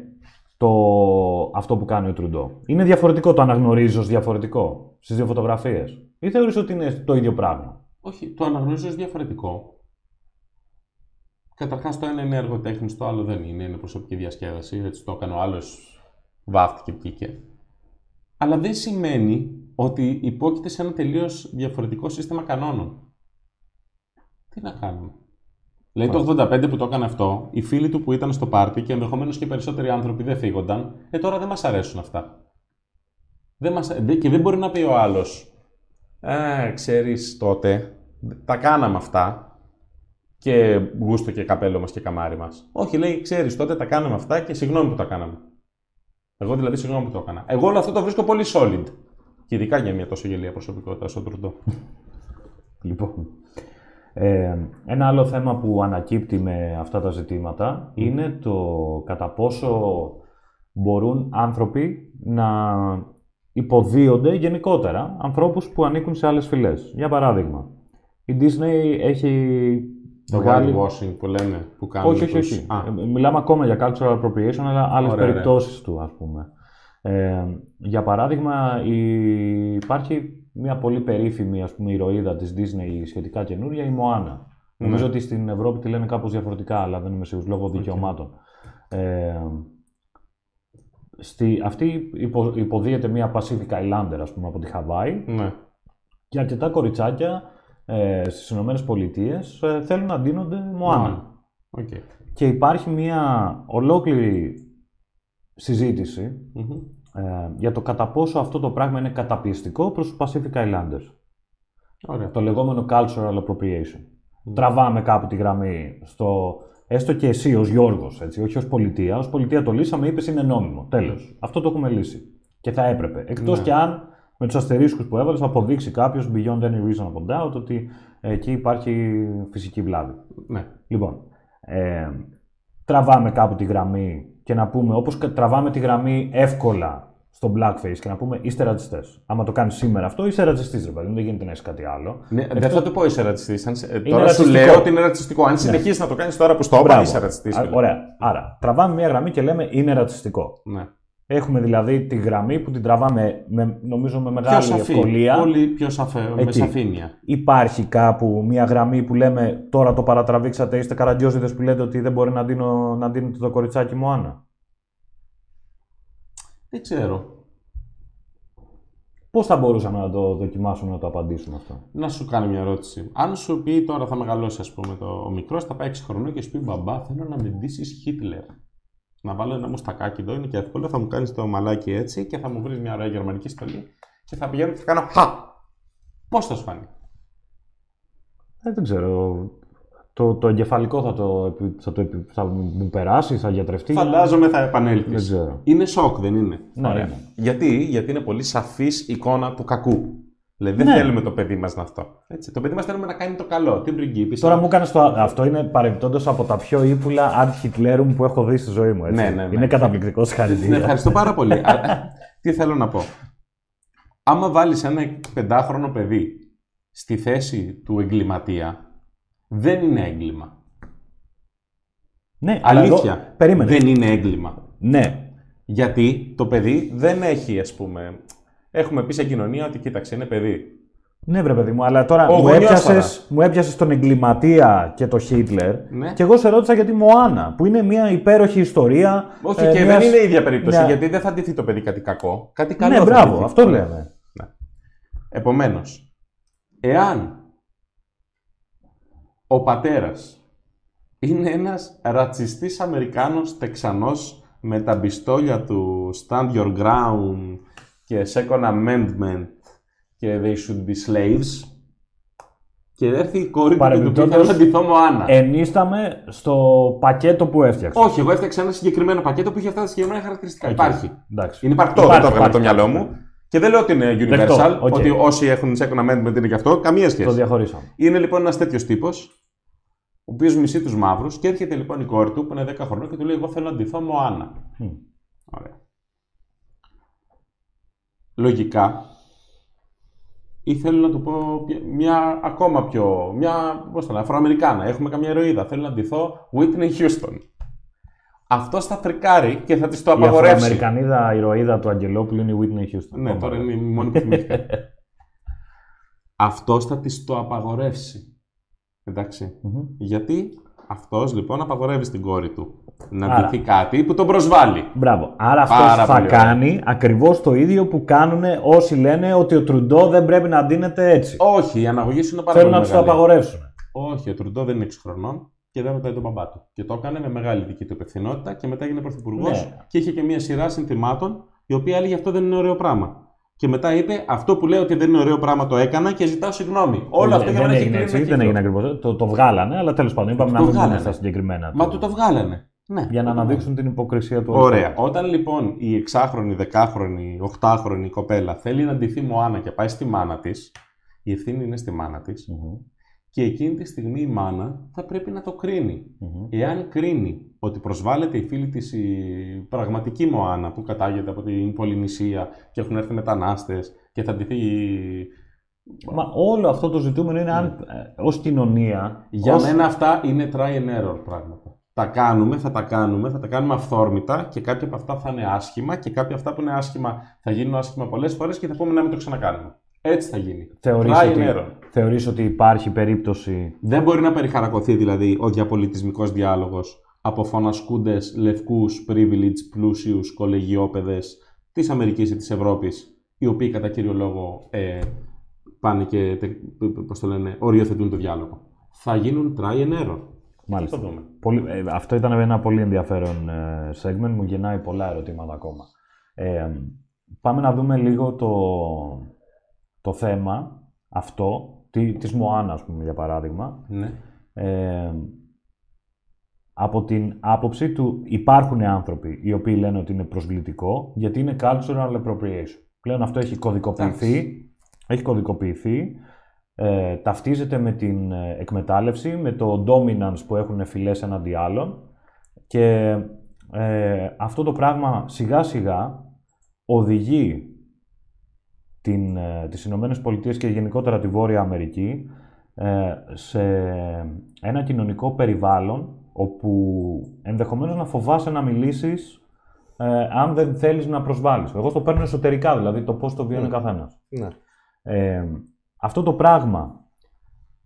το, αυτό που κάνει ο Τρουντό. Είναι διαφορετικό, το αναγνωρίζω ως διαφορετικό στις δύο φωτογραφίες. Ή θεωρείς ότι είναι το ίδιο πράγμα; Όχι, το αναγνωρίζω ως διαφορετικό. Καταρχάς το ένα είναι εργοτέχνης, το άλλο δεν είναι, είναι προσωπική διασκέδαση. Έτσι το έκανε ο άλλος, βάφτηκε, βγήκε. Αλλά δεν σημαίνει ότι υπόκειται σε ένα τελείως διαφορετικό σύστημα κανόνων. Τι να κάνουμε; Δηλαδή το 85 που το έκανε αυτό, οι φίλοι του που ήταν στο πάρτι και ενδεχομένως και περισσότεροι άνθρωποι δεν φύγονταν, ε τώρα δεν μας αρέσουν αυτά. Δεν μας... δε- Και δεν μπορεί να πει ο άλλος, Ε, ξέρεις τότε, τα κάναμε αυτά και γούστο και καπέλο μας και καμάρι μας. Όχι, λέει, ξέρεις, τότε τα κάναμε αυτά και συγγνώμη που τα κάναμε. Εγώ δηλαδή συγγνώμη που το έκανα. Εγώ όλο αυτό το βρίσκω πολύ solid. Και ειδικά για μια τόσο γελία προσωπικότητα στον Τρουντό. [LAUGHS] Λοιπόν, ε, ένα άλλο θέμα που ανακύπτει με αυτά τα ζητήματα είναι το κατά πόσο μπορούν άνθρωποι να υποδίονται γενικότερα ανθρώπους που ανήκουν σε άλλες φυλές. Για παράδειγμα, η Disney έχει Το βγάλει... whitewashing που λένε, που κάνουν. Όχι, όχι, τους- όχι. Α, Ε, Μιλάμε ακόμα για cultural appropriation, αλλά άλλες Ωραία, ωραία. περιπτώσεις του, ας πούμε. Ε, για παράδειγμα, η- υπάρχει μια πολύ περίφημη ας πούμε, ηρωίδα της Disney σχετικά καινούρια, η Μοάνα. Ναι. Νομίζω ότι στην Ευρώπη τη λένε κάπως διαφορετικά, αλλά δεν είμαι σίγουρος λόγω δικαιωμάτων. Ε, στη, αυτή υπο, υποδύεται μια Pacific Islander, ας πούμε, από τη Χαβάη ναι. και αρκετά κοριτσάκια ε, στις Ηνωμένες Πολιτείες ε, θέλουν να ντύνονται Μοάνα. Ναι. Οκ. Και υπάρχει μια ολόκληρη συζήτηση Μμμ. Ε, για το κατά πόσο αυτό το πράγμα είναι καταπιεστικό προς τους Pacific Islanders. Ωραία. Το λεγόμενο cultural appropriation. Τραβάμε κάπου τη γραμμή στο... Έστω και εσύ ως Γιώργος, έτσι, όχι ως πολιτεία. Ως πολιτεία το λύσαμε, είπες είναι νόμιμο. Τέλος. Αυτό το έχουμε λύσει. Και θα έπρεπε. Εκτός Ναι. και αν με τους αστερίσκους που έβαλες αποδείξει κάποιος beyond any reasonable doubt ότι εκεί υπάρχει φυσική βλάβη. Ναι. Λοιπόν, ε, τραβάμε κάπου τη γραμμή και να πούμε, όπως κα- τραβάμε τη γραμμή εύκολα στο blackface και να πούμε είστε ρατσιστές. Άμα το κάνεις σήμερα αυτό, είσαι ρατσιστής, ρε παιδί μου, δεν γίνεται να είσαι κάτι άλλο. Ναι, Δεν θα το πω είσαι ρατσιστής. Αν... σε- Τώρα ρατσιστικό. σου λέω ότι είναι ρατσιστικό. Αν συνεχίσει να το κάνεις τώρα που στο είπα, Μπράβο. είσαι ρατσιστής. Α, Ωραία. Άρα, τραβάμε μια γραμμή και λέμε είναι ρατσιστικό. Ναι. Έχουμε δηλαδή τη γραμμή που την τραβάμε με, νομίζω με Πιο μεγάλη σαφή. ευκολία. Πολύ πιο σαφέ, με Εκεί. σαφήνεια. Υπάρχει κάπου μια γραμμή που λέμε τώρα το παρατραβήξατε, είστε καραγκιόζιδες που λέτε ότι δεν μπορεί να, δίνω, να δίνετε το κοριτσάκι μου Άννα; Δεν ξέρω. Πώς θα μπορούσαμε να το δοκιμάσουμε να το απαντήσουμε αυτό; Να σου κάνω μια ερώτηση. Αν σου πει τώρα θα μεγαλώσει, ας πούμε, το, ο μικρός θα πάει 6 χρονών και σου πει μπαμπά, θέλω να με ντύσει Χίτλερ. Να βάλω ένα μουστακάκι εδώ, είναι και εύκολο. Θα μου κάνεις το μαλάκι έτσι και θα μου βρεις μια ωραία γερμανική στολή και θα πηγαίνω και θα κάνω Χα! Πώς θα σου φανεί. Ε, δεν ξέρω. Το, το εγκεφαλικό θα, το, επι- θα, το, επι- θα μου περάσει, θα γιατρευτεί. Φαντάζομαι θα επανέλθεις. Δεν ξέρω. Είναι σοκ, δεν είναι; Ναι, Ωραία. είναι. Γιατί; Γιατί είναι πολύ σαφής εικόνα του κακού. Δηλαδή δεν Ναι. θέλουμε το παιδί μας να αυτό. Έτσι. Το παιδί μας θέλουμε να κάνει το καλό. Την πριγκίπισσα. Τώρα μου έκανε το. Αυτό είναι παρεμπιπτόντως από τα πιο ύπουλα αρχιτλέρου που έχω δει στη ζωή μου. Έτσι. Ναι, ναι, ναι. Είναι καταπληκτικός Ναι, συγχαρητήρια. ευχαριστώ πάρα πολύ. [LAUGHS] Αλλά, τι θέλω να πω. Άμα βάλεις ένα πεντάχρονο παιδί στη θέση του εγκληματία, δεν είναι έγκλημα. ναι, αλλά εδώ- Αλήθεια. Περίμενε. Δεν είναι έγκλημα. Ναι. Γιατί το παιδί δεν έχει, ας πούμε... Έχουμε πει σε κοινωνία ότι κοίταξε, είναι παιδί. Ναι, βρε παιδί μου, αλλά τώρα Ο μου γονιός έπιασες, μου έπιασες τον εγκληματία και το Χίτλερ Ναι. και εγώ σε ρώτησα για τη Μοάνα, που είναι μια υπέροχη ιστορία. Όχι, ε, και μιας- δεν είναι η ίδια περίπτωση, μια- γιατί δεν θα ντυθεί το παιδί κάτι κακό. Κάτι καλό Ναι, θα μπράβο, ντυθεί. αυτό Ωραία. λέμε. Επομένως, εάν ο πατέρας είναι ένας ρατσιστής Αμερικάνος Τεξανός με τα πιστόλια του Stand Your Ground και Second Amendment και They Should Be Slaves και έρθει η κόρη του και του πει Παρεμπιπτόντως, θέλω να ντυθώ Μοάνα. Ενίσταμαι στο πακέτο που έφτιαξα. Όχι, εγώ έφτιαξα ένα συγκεκριμένο πακέτο που είχε αυτά τα συγκεκριμένα χαρακτηριστικά. Υπάρχει. Εντάξει. Είναι υπαρκτό, δεν Υπάρχει, το έβγαλα από το υπάρχει. μυαλό μου. Και δεν λέω ότι είναι universal, Δεκτό, οκ. ότι όσοι έχουν second amendment είναι και αυτό. Καμία σχέση. Το διαχωρίσαμε. Είναι λοιπόν ένας τέτοιος τύπος, ο οποίος μισεί τους μαύρους και έρχεται λοιπόν η κόρη του που είναι 10 χρονών και του λέει: Εγώ θέλω να ντυθώ Μωάνα. Μμ. Ωραία. Λογικά, ή θέλω να του πω ποια- μια ακόμα πιο. μια. πώς το λένε, Αφροαμερικάνα. Έχουμε καμία ηρωίδα. Θέλω να ντυθώ Whitney Houston. Αυτό θα φρικάρει και θα της το Η απαγορεύσει. Αφροαμερικανίδα ηρωίδα του Αγγελόπουλου είναι η Whitney Houston. Ναι, τώρα είναι η μόνη που θυμήθηκα. [LAUGHS] Αυτό θα της το απαγορεύσει. Εντάξει. Μμμ. Γιατί Αυτός λοιπόν απαγορεύει στην κόρη του να Άρα. ντυθεί κάτι που τον προσβάλλει. Μπράβο. Άρα Πάρα αυτός θα πολύ ωραία. κάνει ακριβώς το ίδιο που κάνουν όσοι λένε ότι ο Τρουντό δεν πρέπει να ντύνεται έτσι. Όχι, η αναγωγή σου είναι πάρα Θέλουν πολύ να τους το μεγάλη. απαγορεύσουν. Όχι, ο Τρουντό δεν είναι 6 χρονών και δεν ρωτάει τον μπαμπά του. Και το έκανε με μεγάλη δική του υπευθυνότητα και μετά έγινε πρωθυπουργός Ναι. και είχε και μια σειρά συνθημάτων η οποία έλεγε αυτό δεν είναι ωραίο πράγμα. Και μετά είπε αυτό που λέει ότι δεν είναι ωραίο πράγμα το έκανα και ζητάω συγγνώμη. Όλο αυτό για δεν μένα έχει έγινε κλείνει έτσι, ένα δεν κύκλο. έγινε ακριβώς. Το, το βγάλανε, αλλά τέλος πάντων είπαμε Το να μην μπούμε βγάλανε. στα συγκεκριμένα. Μα του. του το βγάλανε. Ναι, Για να το αναδείξουν την υποκρισία του. Ωραία. Όταν λοιπόν η εξάχρονη, δεκάχρονη, οχτάχρονη κοπέλα θέλει να ντυθεί Μωάνα και πάει στη μάνα της, η ευθύνη είναι στη μάνα της, Μμμ, και εκείνη τη στιγμή η μάνα θα πρέπει να το κρίνει. μμμ. Εάν κρίνει ότι προσβάλλεται η φίλη της η πραγματική Μωάνα που κατάγεται από την Πολυνησία και έχουν έρθει μετανάστες και θα ντυθεί Μα όλο αυτό το ζητούμενο είναι αν ως κοινωνία. Ναι. Για ως- μένα αυτά είναι try and error πράγματα. Τα κάνουμε, θα τα κάνουμε, θα τα κάνουμε αυθόρμητα και κάποια από αυτά θα είναι άσχημα και κάποια αυτά που είναι άσχημα θα γίνουν άσχημα πολλές φορές και θα πούμε να μην το ξανακάνουμε. Έτσι θα γίνει. Θεωρείς try ότι, and error. θεωρείς ότι υπάρχει περίπτωση. Δεν μπορεί να περιχαρακωθεί δηλαδή ο διαπολιτισμικός διάλογος από φωνασκούντες, λευκούς, privileged, πλούσιους, κολεγιόπαιδες της Αμερικής ή της Ευρώπης, οι οποίοι κατά κύριο λόγο ε, πάνε και τε- πώς το λένε, οριοθετούν το διάλογο. Θα γίνουν try and error. Μάλιστα. Θα το δούμε. Πολύ, ε, αυτό ήταν ένα πολύ ενδιαφέρον ε, segment, μου γεννάει πολλά ερωτήματα ακόμα. Ε, πάμε να δούμε λίγο το, το θέμα αυτό, τη, της Μωάνας, ας πούμε, για παράδειγμα. Ναι. Ε, από την άποψη του υπάρχουν άνθρωποι οι οποίοι λένε ότι είναι προσβλητικό γιατί είναι cultural appropriation. Πλέον αυτό έχει κωδικοποιηθεί, έχει κωδικοποιηθεί ε, ταυτίζεται με την ε, εκμετάλλευση, με το dominance που έχουν φυλές εναντί άλλων και ε, αυτό το πράγμα σιγά σιγά οδηγεί την, ε, τις Ηνωμένες Πολιτείες και γενικότερα τη Βόρεια Αμερική ε, σε ένα κοινωνικό περιβάλλον όπου ενδεχομένως να φοβάσαι να μιλήσεις ε, αν δεν θέλεις να προσβάλλεις. Εγώ το παίρνω εσωτερικά, δηλαδή το πώς το βιώνει ο Mm. καθένας. ναι. Ε, αυτό το πράγμα,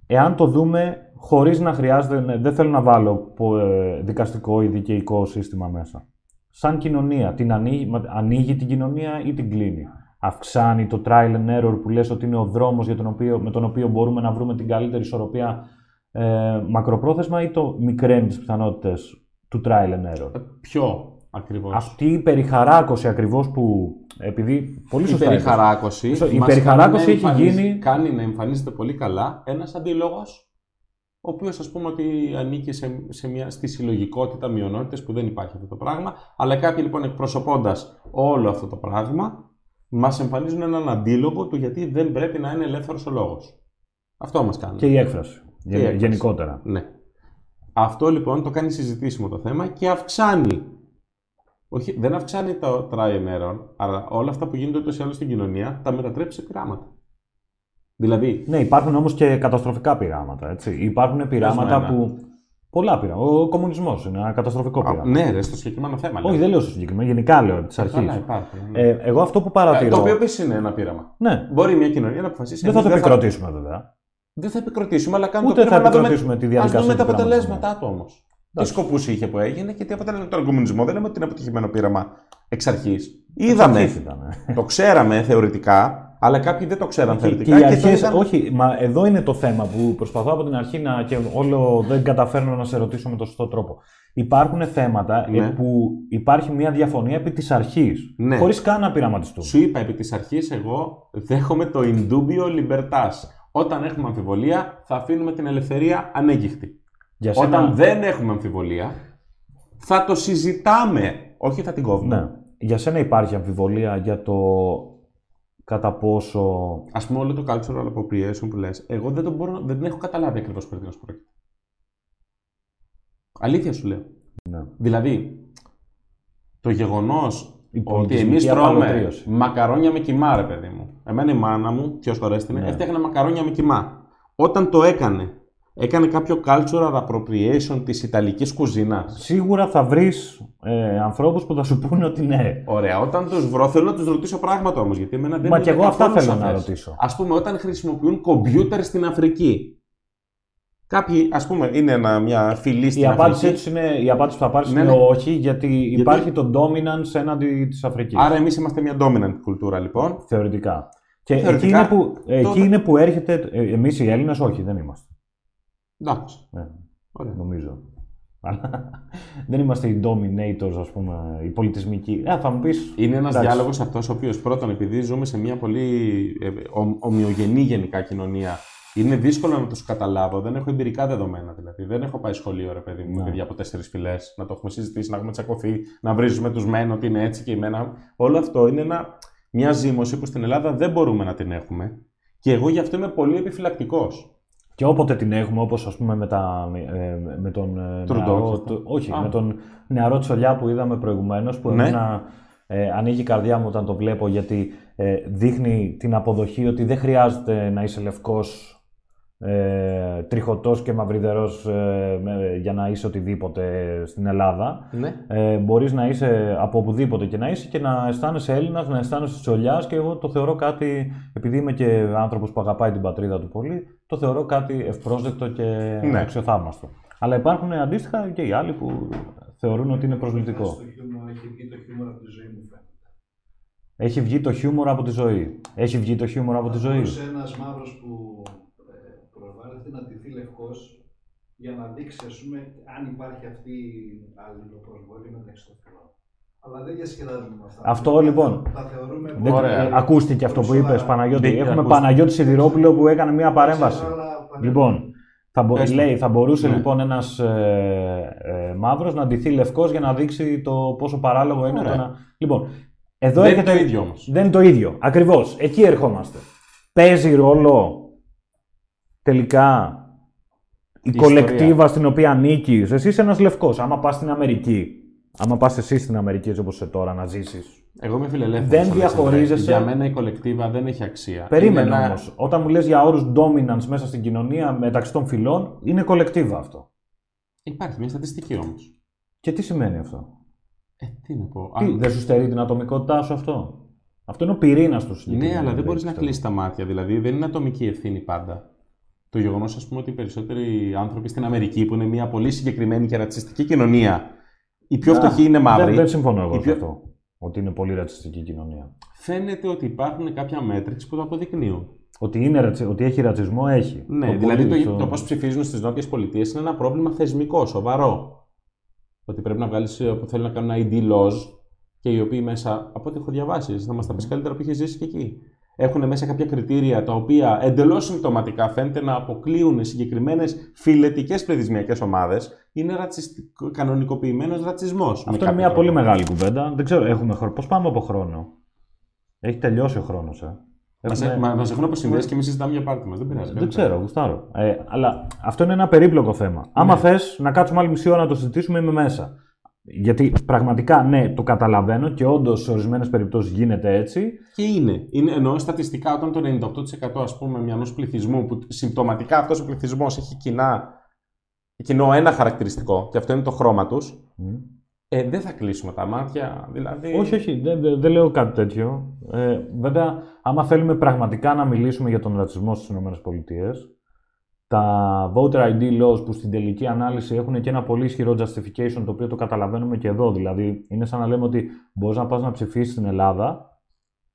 εάν το δούμε χωρίς να χρειάζεται, ναι, δεν θέλω να βάλω πο- ε, δικαστικό ή δικαιικό σύστημα μέσα. Σαν κοινωνία, την ανοίγει, μα- ανοίγει την κοινωνία ή την κλείνει; Αυξάνει το trial and error που λες ότι είναι ο δρόμος για τον οποίο, με τον οποίο μπορούμε να βρούμε την καλύτερη ισορροπία ε, μακροπρόθεσμα ή το μικραίνεις τις πιθανότητες του trial and error; Ε, Ποιο ακριβώς; Αυτή η περιχαράκωση ακριβώς που, επειδή πολύ η σωστά είπες, περιχαράκωση, Σωστά, η μας περιχαράκωση κάνει να έχει εμφανίζει- γίνει- κάνει να εμφανίζεται πολύ καλά ένας αντίλογος ο οποίος ας πούμε ότι ανήκει σε, σε μια, στη συλλογικότητα μειονότητες που δεν υπάρχει αυτό το πράγμα αλλά κάποιοι λοιπόν εκπροσωπώντας όλο αυτό το πράγμα μας εμφανίζουν έναν αντίλογο του γιατί δεν πρέπει να είναι ελεύθερος ο λόγος. Αυτό μας κάνει. και η έκφραση, η γεν- έκφραση. γενικότερα. Ναι. Αυτό λοιπόν το κάνει συζητήσιμο το θέμα και αυξάνει. Όχι, δεν αυξάνει το try and error, αλλά όλα αυτά που γίνονται ούτως ή άλλως στην κοινωνία τα μετατρέπει σε πειράματα. Δηλαδή, Ναι, υπάρχουν όμως και καταστροφικά πειράματα. Έτσι. Υπάρχουν πειράματα ένα. που. Πολλά πειράματα. Ο κομμουνισμός είναι ένα καταστροφικό α, πείραμα. ναι, ρε, στο συγκεκριμένο θέμα. Όχι, δεν λέω στο συγκεκριμένο, γενικά λέω τη αρχή. Καλά, υπάρχουν. ναι. Ε, εγώ αυτό που Ε, παρατηρώ. το οποίο επίσης είναι ένα πείραμα. Ναι, Μπορεί μια κοινωνία να αποφασίσει. δεν θα το εμείς επικροτήσουμε βέβαια. Δεν θα επικροτήσουμε, αλλά κάνουμε Ούτε το θα πείραμα να δούμε- επικροτήσουμε τη Ας διαδικασία. δούμε τα του πειράματος, αποτελέσματά του όμως. Τι Εντάξει. σκοπούς είχε που έγινε και τι αποτέλεσμα. Τον κομμουνισμό δεν λέμε ότι είναι αποτυχημένο πείραμα εξ αρχής. ναι. Είδαμε. Αρχής ήταν. Το ξέραμε θεωρητικά, αλλά κάποιοι δεν το ξέραν Και, θεωρητικά. και οι το αρχές, είδαν- όχι, μα εδώ είναι το θέμα που προσπαθώ από την αρχή να, και όλο δεν καταφέρνω να σε ρωτήσω με τον σωστό τρόπο. Υπάρχουν θέματα Ναι. ε, που υπάρχει μια διαφωνία επί της αρχής, Ναι. χωρίς καν να πειραματιστούμε. Σου είπα επί της αρχής εγώ δέχομαι το indubio libertas. Όταν έχουμε αμφιβολία θα αφήνουμε την ελευθερία ανέγκυχτη. Για σένα- Όταν δεν έχουμε αμφιβολία θα το συζητάμε. Όχι θα την κόβουμε. Ναι. Για σένα υπάρχει αμφιβολία για το κατά πόσο. Ας πούμε όλο το cultural appropriation που λες, εγώ δεν, το μπορώ, δεν έχω καταλάβει ακριβώς περί τίνος πρόκειται. Αλήθεια σου λέω. Ναι. Δηλαδή, το γεγονός Η ότι πολιτισμική εμείς τρώμε απαλωτρίωση. μακαρόνια με κοιμά, ρε παιδί μου. Εμένα η μάνα μου, ποιος το έστεινε, Ναι. έφτιαχνε μακαρόνια με κοιμά. Όταν το έκανε, έκανε κάποιο cultural appropriation της Ιταλικής κουζίνας; Σίγουρα θα βρεις ε, ανθρώπους που θα σου πούνε ότι ναι. Ωραία, όταν τους βρω θέλω να τους ρωτήσω πράγματα όμως, γιατί εμένα δεν Μα είναι και εγώ αυτά καθόλου θέλω να σαφές. ρωτήσω. Ας πούμε, όταν χρησιμοποιούν κομπιούτερ στην Αφρική, Κάποιοι, ας πούμε, είναι ένα, μια φυλή στην Η απάντησή, Αφρική. τους είναι, η απάντηση που θα πάρεις Ναι, είναι ναι. όχι, γιατί, υπάρχει το dominance έναντι της Αφρικής. Άρα εμείς είμαστε μια dominant κουλτούρα, λοιπόν. Θεωρητικά. Και Θεωρητικά, εκεί, είναι που, εκεί τότε- είναι που έρχεται. Εμείς οι Έλληνες, όχι, δεν είμαστε. Εντάξει. Ναι, Ωραία. νομίζω. Αλλά δεν είμαστε οι dominators, ας πούμε, οι πολιτισμικοί. Ε, θα μου πεις. Είναι ένας Εντάξει. διάλογος αυτός ο οποίος πρώτον, επειδή ζούμε σε μια πολύ ε, ο- ομοιογενή γενικά κοινωνία, είναι δύσκολο να τους καταλάβω. Δεν έχω εμπειρικά δεδομένα δηλαδή. Δεν έχω πάει σχολείο, ρε παιδί μου, με Ναι. παιδιά από τέσσερις φυλές, να το έχουμε συζητήσει, να έχουμε τσακωθεί, να βρίζουμε τους μεν ότι είναι έτσι και η μένα. Όλο αυτό είναι ένα, μια ζήμωση που στην Ελλάδα δεν μπορούμε να την έχουμε. Και εγώ γι' αυτό είμαι πολύ επιφυλακτικός. Και όποτε την έχουμε, όπως ας πούμε με, τα, ε, με τον ε, Τρουντό και νεαρό, αυτά. το- όχι, Α. με τον νεαρό Τσολιά που είδαμε προηγουμένως, που Ναι. εμένα ε, ανοίγει η καρδιά μου όταν το βλέπω, γιατί ε, δείχνει την αποδοχή ότι δεν χρειάζεται να είσαι λευκός, ε, τριχωτός και μαυριδερός ε, με- για να είσαι οτιδήποτε στην Ελλάδα. Ναι. Ε, μπορείς να είσαι από οπουδήποτε και να είσαι και να αισθάνεσαι Έλληνας, να αισθάνεσαι Τσολιάς και εγώ το θεωρώ κάτι, επειδή είμαι και άνθρωπος που αγαπάει την πατρίδα του πολύ, το θεωρώ κάτι ευπρόσδεκτο και Ναι. αξιοθαύμαστο. Αλλά υπάρχουν αντίστοιχα και οι άλλοι που θεωρούν ότι είναι προσβλητικό. Στο χιούμορ, έχει βγει το χιούμορ από τη ζωή μου, φαίνεται. Έχει βγει το χιούμορ από τη ζωή. Έχει βγει το χιούμορ από τη ζωή. Μπορούσε ένας μαύρος που ε, προβάλλεται να τηθεί λευκός για να δείξει, ας πούμε, αν υπάρχει αυτή η αλληλοπροσβολή μεταξύ των φυλών. Αλλά δεν διασκεδάζουμε με αυτά. Αυτό, Τα- λοιπόν, Τα θεωρούμε Δεν, Ωραία. ε, ακούστηκε αυτό που Πολύ είπες σοβαρά. Παναγιώτη. Μπήκε, Έχουμε ακούστηκε. Παναγιώτη Σιδηρόπουλο που έκανε μια παρέμβαση. Αλλά, Παναγιώτη, Λοιπόν, θα, μπο- Πες το. λέει, θα μπορούσε Ναι. λοιπόν ένας ε, ε, μαύρος να ντυθεί λευκός για να δείξει το πόσο παράλογο είναι Ωραία. το να... Λοιπόν, εδώ Δεν είναι έρχεται... το ίδιο όμως. Δεν είναι το ίδιο. Ακριβώς. Εκεί ερχόμαστε. Παίζει ρόλο τελικά η, Η ιστορία. κολεκτίβα στην οποία ανήκεις. Εσύ είσαι ένας λευκός. Άμα πας στην Αμερική, άμα πας εσύ στην Αμερική έτσι όπως είσαι τώρα να ζήσεις, Εγώ είμαι φιλελεύθερος. Δεν διαχωρίζεσαι. Για μένα η κολεκτίβα δεν έχει αξία. Περίμενε Είναι ένα- όμως. Όταν μου λες για όρους dominance μέσα στην κοινωνία μεταξύ των φυλών, είναι κολεκτίβα αυτό. Υπάρχει μια στατιστική όμως. Και τι σημαίνει αυτό; Ε, τι να πω. Τι, Αν- δεν σου στερεί την ατομικότητά σου αυτό; Αυτό είναι ο πυρήνας του Ναι, συγκεκριμένου, αλλά δεν μπορείς να πιστεύω. κλείσεις τα μάτια. Δηλαδή δεν είναι ατομική ευθύνη πάντα. Το γεγονός, ας πούμε, ότι οι περισσότεροι άνθρωποι στην Αμερική, που είναι μια πολύ συγκεκριμένη και ρατσιστική κοινωνία, οι πιο Α, φτωχοί είναι μαύροι. Δεν, δεν συμφωνώ εγώ Οι σε πιο- αυτό. Ότι είναι πολύ ρατσιστική κοινωνία. Φαίνεται ότι υπάρχουν κάποια μέτρηξ που το αποδεικνύουν. Ότι, είναι, ρατσι- ότι έχει ρατσισμό, έχει. Ναι, Το δηλαδή πολύ- το, το- το πώς ψηφίζουν στις νότιε πολιτείες είναι ένα πρόβλημα θεσμικό, σοβαρό. Ότι πρέπει να βγάλεις που θέλει να κάνουν ID laws και οι οποίοι μέσα, από ό,τι έχω διαβάσει, εσύ θα μας τα πεις καλύτερα που είχες ζήσει και εκεί. Έχουν μέσα κάποια κριτήρια τα οποία εντελώς συμπτωματικά φαίνεται να αποκλείουν συγκεκριμένες φιλετικές πληθυσμιακές ομάδες. Είναι ρατσιστικ- κανονικοποιημένος ρατσισμός. Αυτό είναι μια πολύ μεγάλη κουβέντα. Δεν ξέρω, έχουμε χρόνο. Πώς πάμε από χρόνο; Έχει τελειώσει ο χρόνος. Ε. Μα Έχουμε- μας έχουν αποσυνδέσει και εμείς συζητάμε για πάρτι μας. Δεν πειράζει. Δεν ξέρω, γουστάρω. Ε, αλλά αυτό είναι ένα περίπλοκο θέμα. Άμα Ναι. θες να κάτσουμε άλλη μισή ώρα να το συζητήσουμε, είμαι μέσα. Γιατί πραγματικά, ναι, το καταλαβαίνω και όντως σε ορισμένες περιπτώσεις γίνεται έτσι. Και είναι. είναι εννοώ στατιστικά όταν το 98% ας πούμε μιανός πληθυσμού που συμπτωματικά αυτός ο πληθυσμός έχει κοινά, κοινό ένα χαρακτηριστικό και αυτό είναι το χρώμα τους, ε, δεν θα κλείσουμε τα μάτια. Δηλαδή... Όχι, όχι, δεν, δεν, δεν λέω κάτι τέτοιο. Ε, βέβαια, άμα θέλουμε πραγματικά να μιλήσουμε για τον ρατσισμό στις ΗΠΑ, τα voter ID laws που στην τελική ανάλυση έχουν και ένα πολύ ισχυρό justification το οποίο το καταλαβαίνουμε και εδώ. Δηλαδή, είναι σαν να λέμε ότι μπορείς να πας να ψηφίσεις στην Ελλάδα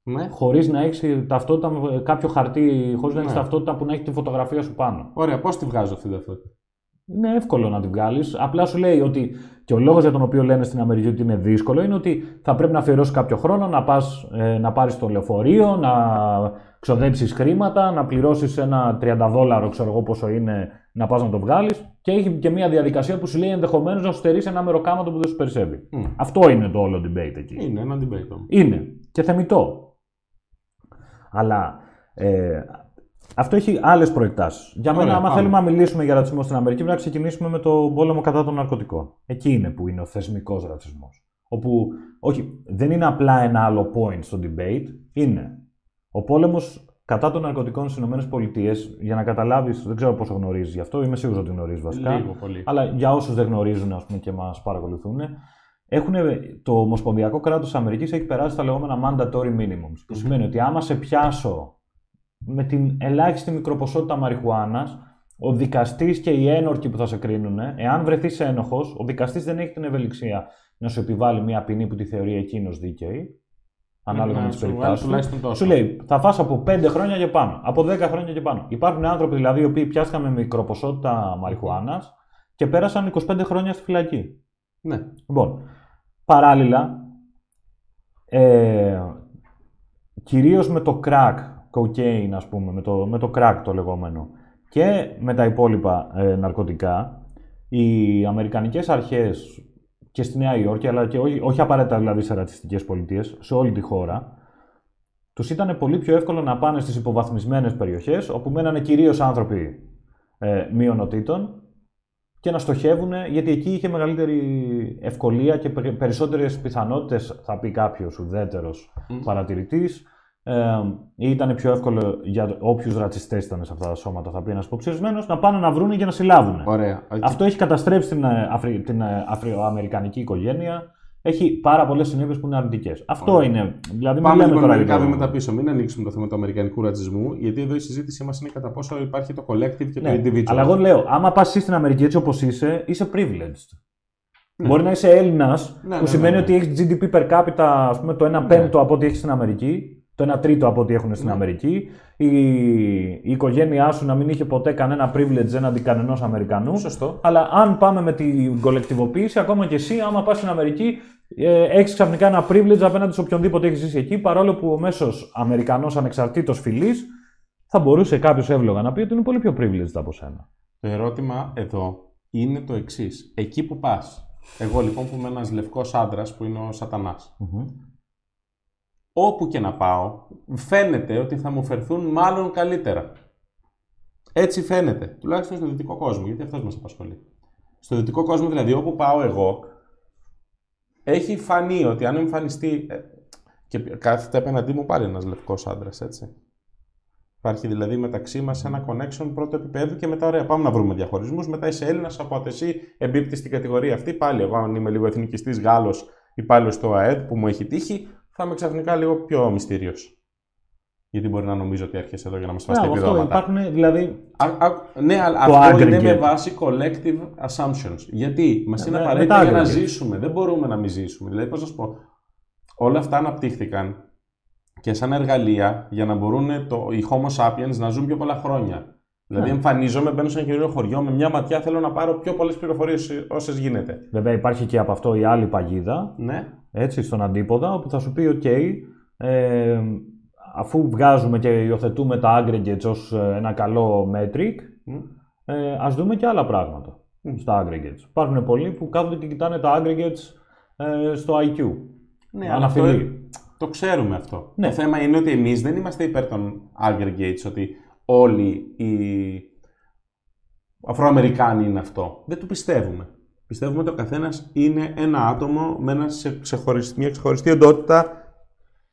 Ναι. χωρίς να έχεις ταυτότητα, με κάποιο χαρτί, χωρίς να έχεις Ναι. ταυτότητα που να έχει τη φωτογραφία σου πάνω. Ωραία, πώς τη βγάζω αυτή την ταυτότητα. Είναι εύκολο να τη βγάλεις. Απλά σου λέει ότι και ο λόγος για τον οποίο λένε στην Αμερική ότι είναι δύσκολο είναι ότι θα πρέπει να αφιερώσεις κάποιο χρόνο να, πας, ε, να πάρεις το λεωφορείο, να ξοδέψεις χρήματα, να πληρώσεις ένα 30 δόλαρο, ξέρω εγώ πόσο είναι, να πας να το βγάλεις. Και έχει και μια διαδικασία που σου λέει ενδεχομένως να σου στερήσει ένα μεροκάματο που δεν σου περισσεύει. Μμ. Αυτό είναι το όλο debate εκεί. Είναι ένα debate όμως. Είναι και θεμητό. Αλλά ε, αυτό έχει άλλες προεκτάσεις. Για μένα, Ωραία, άμα πάμε. θέλουμε να μιλήσουμε για ρατσισμό στην Αμερική, πρέπει να ξεκινήσουμε με το πόλεμο κατά των ναρκωτικών. Εκεί είναι που είναι ο θεσμικός ρατσισμός. Όπου, όχι, δεν είναι απλά ένα άλλο point στο debate, είναι ο πόλεμος κατά των ναρκωτικών στις ΗΠΑ. Για να καταλάβεις, δεν ξέρω πόσο γνωρίζεις γι' αυτό, είμαι σίγουρος ότι γνωρίζεις βασικά. Λίγο πολύ. Αλλά για όσους δεν γνωρίζουν ας πούμε, και μας παρακολουθούν, έχουν, το Ομοσπονδιακό κράτος τη Αμερικής έχει περάσει τα λεγόμενα mandatory minimums. Που σημαίνει ότι άμα σε πιάσω με την ελάχιστη μικροποσότητα μαριχουάνας, ο δικαστής και οι ένορκοι που θα σε κρίνουν, εάν βρεθείς ένοχος, ο δικαστής δεν έχει την ευελιξία να σου επιβάλλει μια ποινή που τη θεωρεί εκείνος δίκαιη. Ανάλογα Ναι, με τις σου βγάλει περιπτώσει. τουλάχιστον τόσο. Σου λέει, θα φας από 5 χρόνια και πάνω, από 10 χρόνια και πάνω. Υπάρχουν άνθρωποι δηλαδή οι οποίοι πιάστηκαν με μικροποσότητα μαριχουάνας και πέρασαν 25 χρόνια στη φυλακή. Ναι. Λοιπόν, παράλληλα, ε, κυρίως με το crack, cocaine ας πούμε, με το, με το crack το λεγόμενο και με τα υπόλοιπα ε, ναρκωτικά, οι Αμερικανικές αρχές και στη Νέα Υόρκη, αλλά και όχι, όχι απαραίτητα δηλαδή σε ρατσιστικές πολιτείες, σε όλη τη χώρα, τους ήταν πολύ πιο εύκολο να πάνε στις υποβαθμισμένες περιοχές, όπου μένανε κυρίως άνθρωποι ε, μειονοτήτων και να στοχεύουν, γιατί εκεί είχε μεγαλύτερη ευκολία και περι- περισσότερες πιθανότητες, θα πει κάποιος ουδέτερος Μμ. παρατηρητής, ε, ή ήταν πιο εύκολο για όποιους ρατσιστές ήταν σε αυτά τα σώματα, θα πει ένας υποψηφισμένος, να πάνε να βρούνε και να συλλάβουν. Ωραία. Αυτό έχει καταστρέψει την, ε, Αφρι... την ε, αφροαμερικανική οικογένεια. Έχει πάρα πολλές συνέπειες που είναι αρνητικές. Αυτό Ωραία. είναι. Δηλαδή, μην Πάμε λέμε λοιπόν τώρα μερικά για το- βήματα πίσω. Μην ανοίξουμε το θέμα του αμερικανικού ρατσισμού, γιατί εδώ η συζήτησή μας είναι κατά πόσο υπάρχει το collective και Ναι, το individual. Αλλά εγώ λέω, άμα πας στην Αμερική έτσι όπως είσαι, είσαι privileged. Ναι. Μπορεί να είσαι Έλληνας, Ναι, που ναι, σημαίνει ναι, ότι έχεις GDP per capita ας πούμε, το 1 πέμπτο από ό,τι έχεις στην Αμερική, το 1 τρίτο από ό,τι έχουν στην Ναι. Αμερική. Η... η οικογένειά σου να μην είχε ποτέ κανένα privilege έναντι κανενός Αμερικανού. Σωστό. Αλλά αν πάμε με την κολεκτιβοποίηση, ακόμα και εσύ, άμα πας στην Αμερική, ε, έχεις ξαφνικά ένα privilege απέναντι σε οποιονδήποτε έχεις ζήσει εκεί, παρόλο που ο μέσος Αμερικανός ανεξαρτήτως φυλής θα μπορούσε κάποιος εύλογα να πει ότι είναι πολύ πιο privileged από σένα. Το ερώτημα εδώ είναι το εξής. Εκεί που πας, εγώ λοιπόν που είμαι ένας λευκός άντρας που είναι ο Σατανάς, όπου και να πάω, φαίνεται ότι θα μου φερθούν μάλλον καλύτερα. Έτσι φαίνεται, τουλάχιστον στο δυτικό κόσμο, γιατί αυτός μας απασχολεί. Στο δυτικό κόσμο, δηλαδή, όπου πάω εγώ, έχει φανεί ότι αν εμφανιστεί. ε, και κάθεται απέναντί μου πάλι ένας λευκός άντρας, έτσι. Υπάρχει δηλαδή μεταξύ μας ένα connection πρώτο επίπεδο και μετά, ωραία, πάμε να βρούμε διαχωρισμούς. Μετά είσαι Έλληνας, οπότε εσύ εμπίπτεις στην κατηγορία αυτή. Πάλι, εγώ, αν είμαι λίγο εθνικιστής Γάλλος υπάλληλος στο ΑΕΔ που μου έχει τύχει, θα είμαι ξαφνικά λίγο πιο μυστήριος. Γιατί μπορεί να νομίζω ότι έρχεσαι εδώ για να μας φας τα αυτό επιδόματα. υπάρχουν δηλαδή. Α, α, ναι, αλλά Το αυτό είναι aggregate. με βάση collective assumptions. Γιατί μας είναι με- απαραίτητο με τα για να aggregate. ζήσουμε. Δεν μπορούμε να μην ζήσουμε. Δηλαδή, πώς να σου πω, όλα αυτά αναπτύχθηκαν και σαν εργαλεία για να μπορούν το, οι Homo sapiens να ζουν πιο πολλά χρόνια. Δηλαδή, Ναι. εμφανίζομαι, μπαίνω σε ένα καινούριο χωριό με μια ματιά, θέλω να πάρω πιο πολλές πληροφορίες όσες γίνεται. Βέβαια, υπάρχει και από αυτό η άλλη παγίδα, Ναι, έτσι, στον αντίποδα, όπου θα σου πει: OK, ε, αφού βγάζουμε και υιοθετούμε τα aggregates ως ε, ένα καλό metric, Μμ. ε, ας δούμε και άλλα πράγματα Μμ. στα aggregates. Υπάρχουν πολλοί που κάθονται και κοιτάνε τα aggregates ε, στο IQ. ναι αλλά αυτό, Αναφιλεί. το ξέρουμε αυτό. Ναι. Το θέμα είναι ότι εμείς δεν είμαστε υπέρ των aggregates, ότι όλοι οι Αφροαμερικάνοι είναι αυτό. Δεν το πιστεύουμε. Πιστεύουμε ότι ο καθένας είναι ένα άτομο με ένα σε- ξεχωριστή, μια ξεχωριστή εντότητα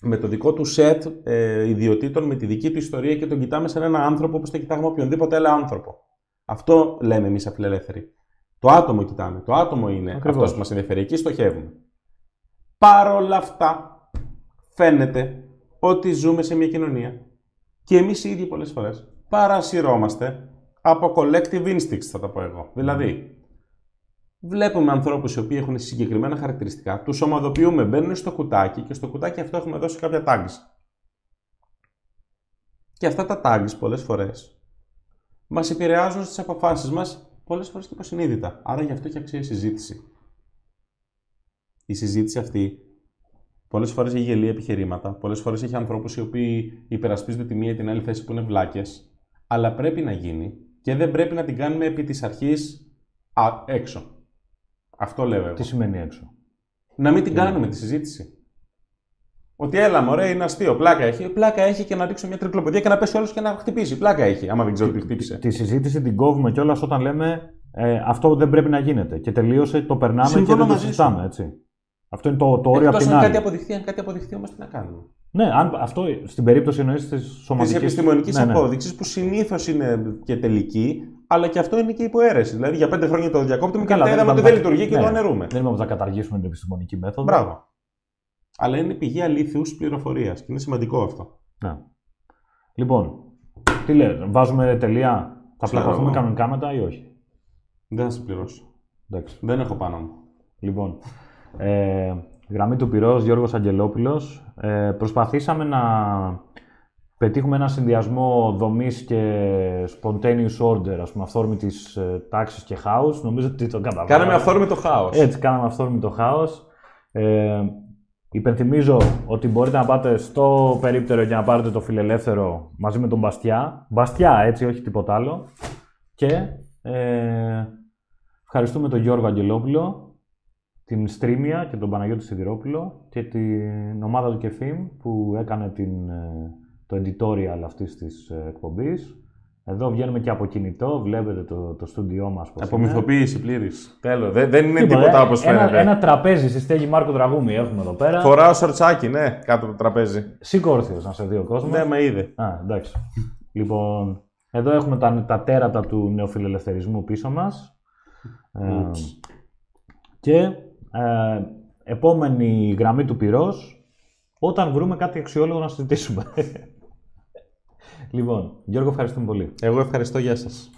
με το δικό του σετ ε, ιδιωτήτων, με τη δική του ιστορία και τον κοιτάμε σαν ένα άνθρωπο όπως θα κοιτάμε οποιονδήποτε άλλο άνθρωπο. Αυτό λέμε εμείς αφιλελεύθεροι. Το άτομο κοιτάμε. Το άτομο είναι Ακριβώς. αυτός που μας ενδιαφέρει. Εκεί στοχεύουμε. Παρ' όλα αυτά, φαίνεται ότι ζούμε σε μια κοινωνία και εμείς οι ίδιοι πολλές φορές παρασυρώμαστε από collective instincts, θα τα πω εγώ. Δηλαδή, βλέπουμε ανθρώπους οι οποίοι έχουν συγκεκριμένα χαρακτηριστικά, τους ομαδοποιούμε, μπαίνουν στο κουτάκι και στο κουτάκι αυτό έχουμε δώσει κάποια tags. Και αυτά τα tags πολλές φορές μας επηρεάζουν στις αποφάσεις μας πολλές φορές και υποσυνείδητα. Άρα γι' αυτό έχει αξία η συζήτηση. Η συζήτηση αυτή πολλές φορές έχει γελία επιχειρήματα. Πολλές φορές έχει ανθρώπους οι οποίοι υπερασπίζονται τη μία ή την άλλη θέση που είναι βλάκες. Αλλά πρέπει να γίνει και δεν πρέπει να την κάνουμε επί της αρχής έξω. Αυτό λέω εγώ. Τι σημαίνει έξω; Να μην την κάνουμε τη συζήτηση. Ότι έλα, μωρέ, είναι αστείο. Πλάκα έχει. Πλάκα έχει και να ρίξω μια τρικλοποδία και να πέσει όλο και να χτυπήσει. Πλάκα έχει, άμα δεν ξέρω τι χτύπησε. Τη συζήτηση την κόβουμε κιόλας όταν λέμε ε, αυτό δεν πρέπει να γίνεται. Και τελείωσε, το περνάμε Συμφωνώ και δεν το μαζί σου. συζητάμε. Έτσι. Αυτό είναι το, το όριο από Εκτός την αν άλλη. κάτι αποδειχθεί, αν κάτι αποδειχθεί όμως τι να κάνουμε. Ναι, αν, αυτό στην περίπτωση εννοείς της Της σωματική. επιστημονικής ναι, ναι. απόδειξης που συνήθως είναι και τελική, αλλά και αυτό είναι και υποαίρεση. Δηλαδή για πέντε χρόνια το διακόπτουμε και Καλά, μετά είδαμε ότι είπαμε δεν θα- λειτουργεί και ναι. το αναιρούμε. Δεν είπαμε ότι θα καταργήσουμε την επιστημονική μέθοδο. Μπράβο. Αλλά είναι πηγή αλήθειους πληροφορίας και είναι σημαντικό αυτό. Ναι. Λοιπόν, τι λέει, βάζουμε τελεία; Θα Ξέρω πλακωθούμε εγώ. κανονικά μετά ή όχι; Δεν θα σε πληρώσω. Εντάξει. Δεν έχω πάνω μου. Λοιπόν, ε, γραμμή του πυρός, Γιώργος Αγγελόπουλος. Ε, προσπαθήσαμε να πετύχουμε ένα συνδυασμό δομής και spontaneous order, ας πούμε, αυθόρμητης ε, τάξης και χάους. Νομίζω ότι το καταφέραμε. Κάναμε αυθόρμητο χάος. Έτσι, κάναμε αυθόρμητο χάος. Ε, υπενθυμίζω ότι μπορείτε να πάτε στο περίπτερο και να πάρετε το φιλελεύθερο μαζί με τον Μπαστιά. Μπαστιά, έτσι, όχι τίποτα άλλο. Και ε, ευχαριστούμε τον Γιώργο Αγγελόπουλο, την Στρίμια και τον Παναγιώτη Σιδηρόπουλο και την ομάδα του Κεφίμ που έκανε την, ε, το editorial αυτής της ε, εκπομπής. Εδώ βγαίνουμε και από κινητό, βλέπετε το, το στούντιό μας πώς είναι. Απομυθοποίηση πλήρης. Τέλο. Δεν, δεν είναι Τίποτα, τίποτα ε, όπως ένα, φαίνεται. ένα τραπέζι στη στέγη Μάρκο Τραγούμη έχουμε εδώ πέρα. Φοράω σορτσάκι, ναι, κάτω από το τραπέζι. Σήκω όρθιος να σε δει ο κόσμος. Ναι, με είδε. Α, εντάξει. λοιπόν, εδώ έχουμε τα, τα τέρατα του νεοφιλελευθερισμού πίσω μας. Ε, και ε, επόμενη γραμμή του πυρός, όταν βρούμε κάτι αξιόλογο να συζητήσουμε. [LAUGHS] λοιπόν, Γιώργο, ευχαριστούμε πολύ. Εγώ ευχαριστώ, γεια σας.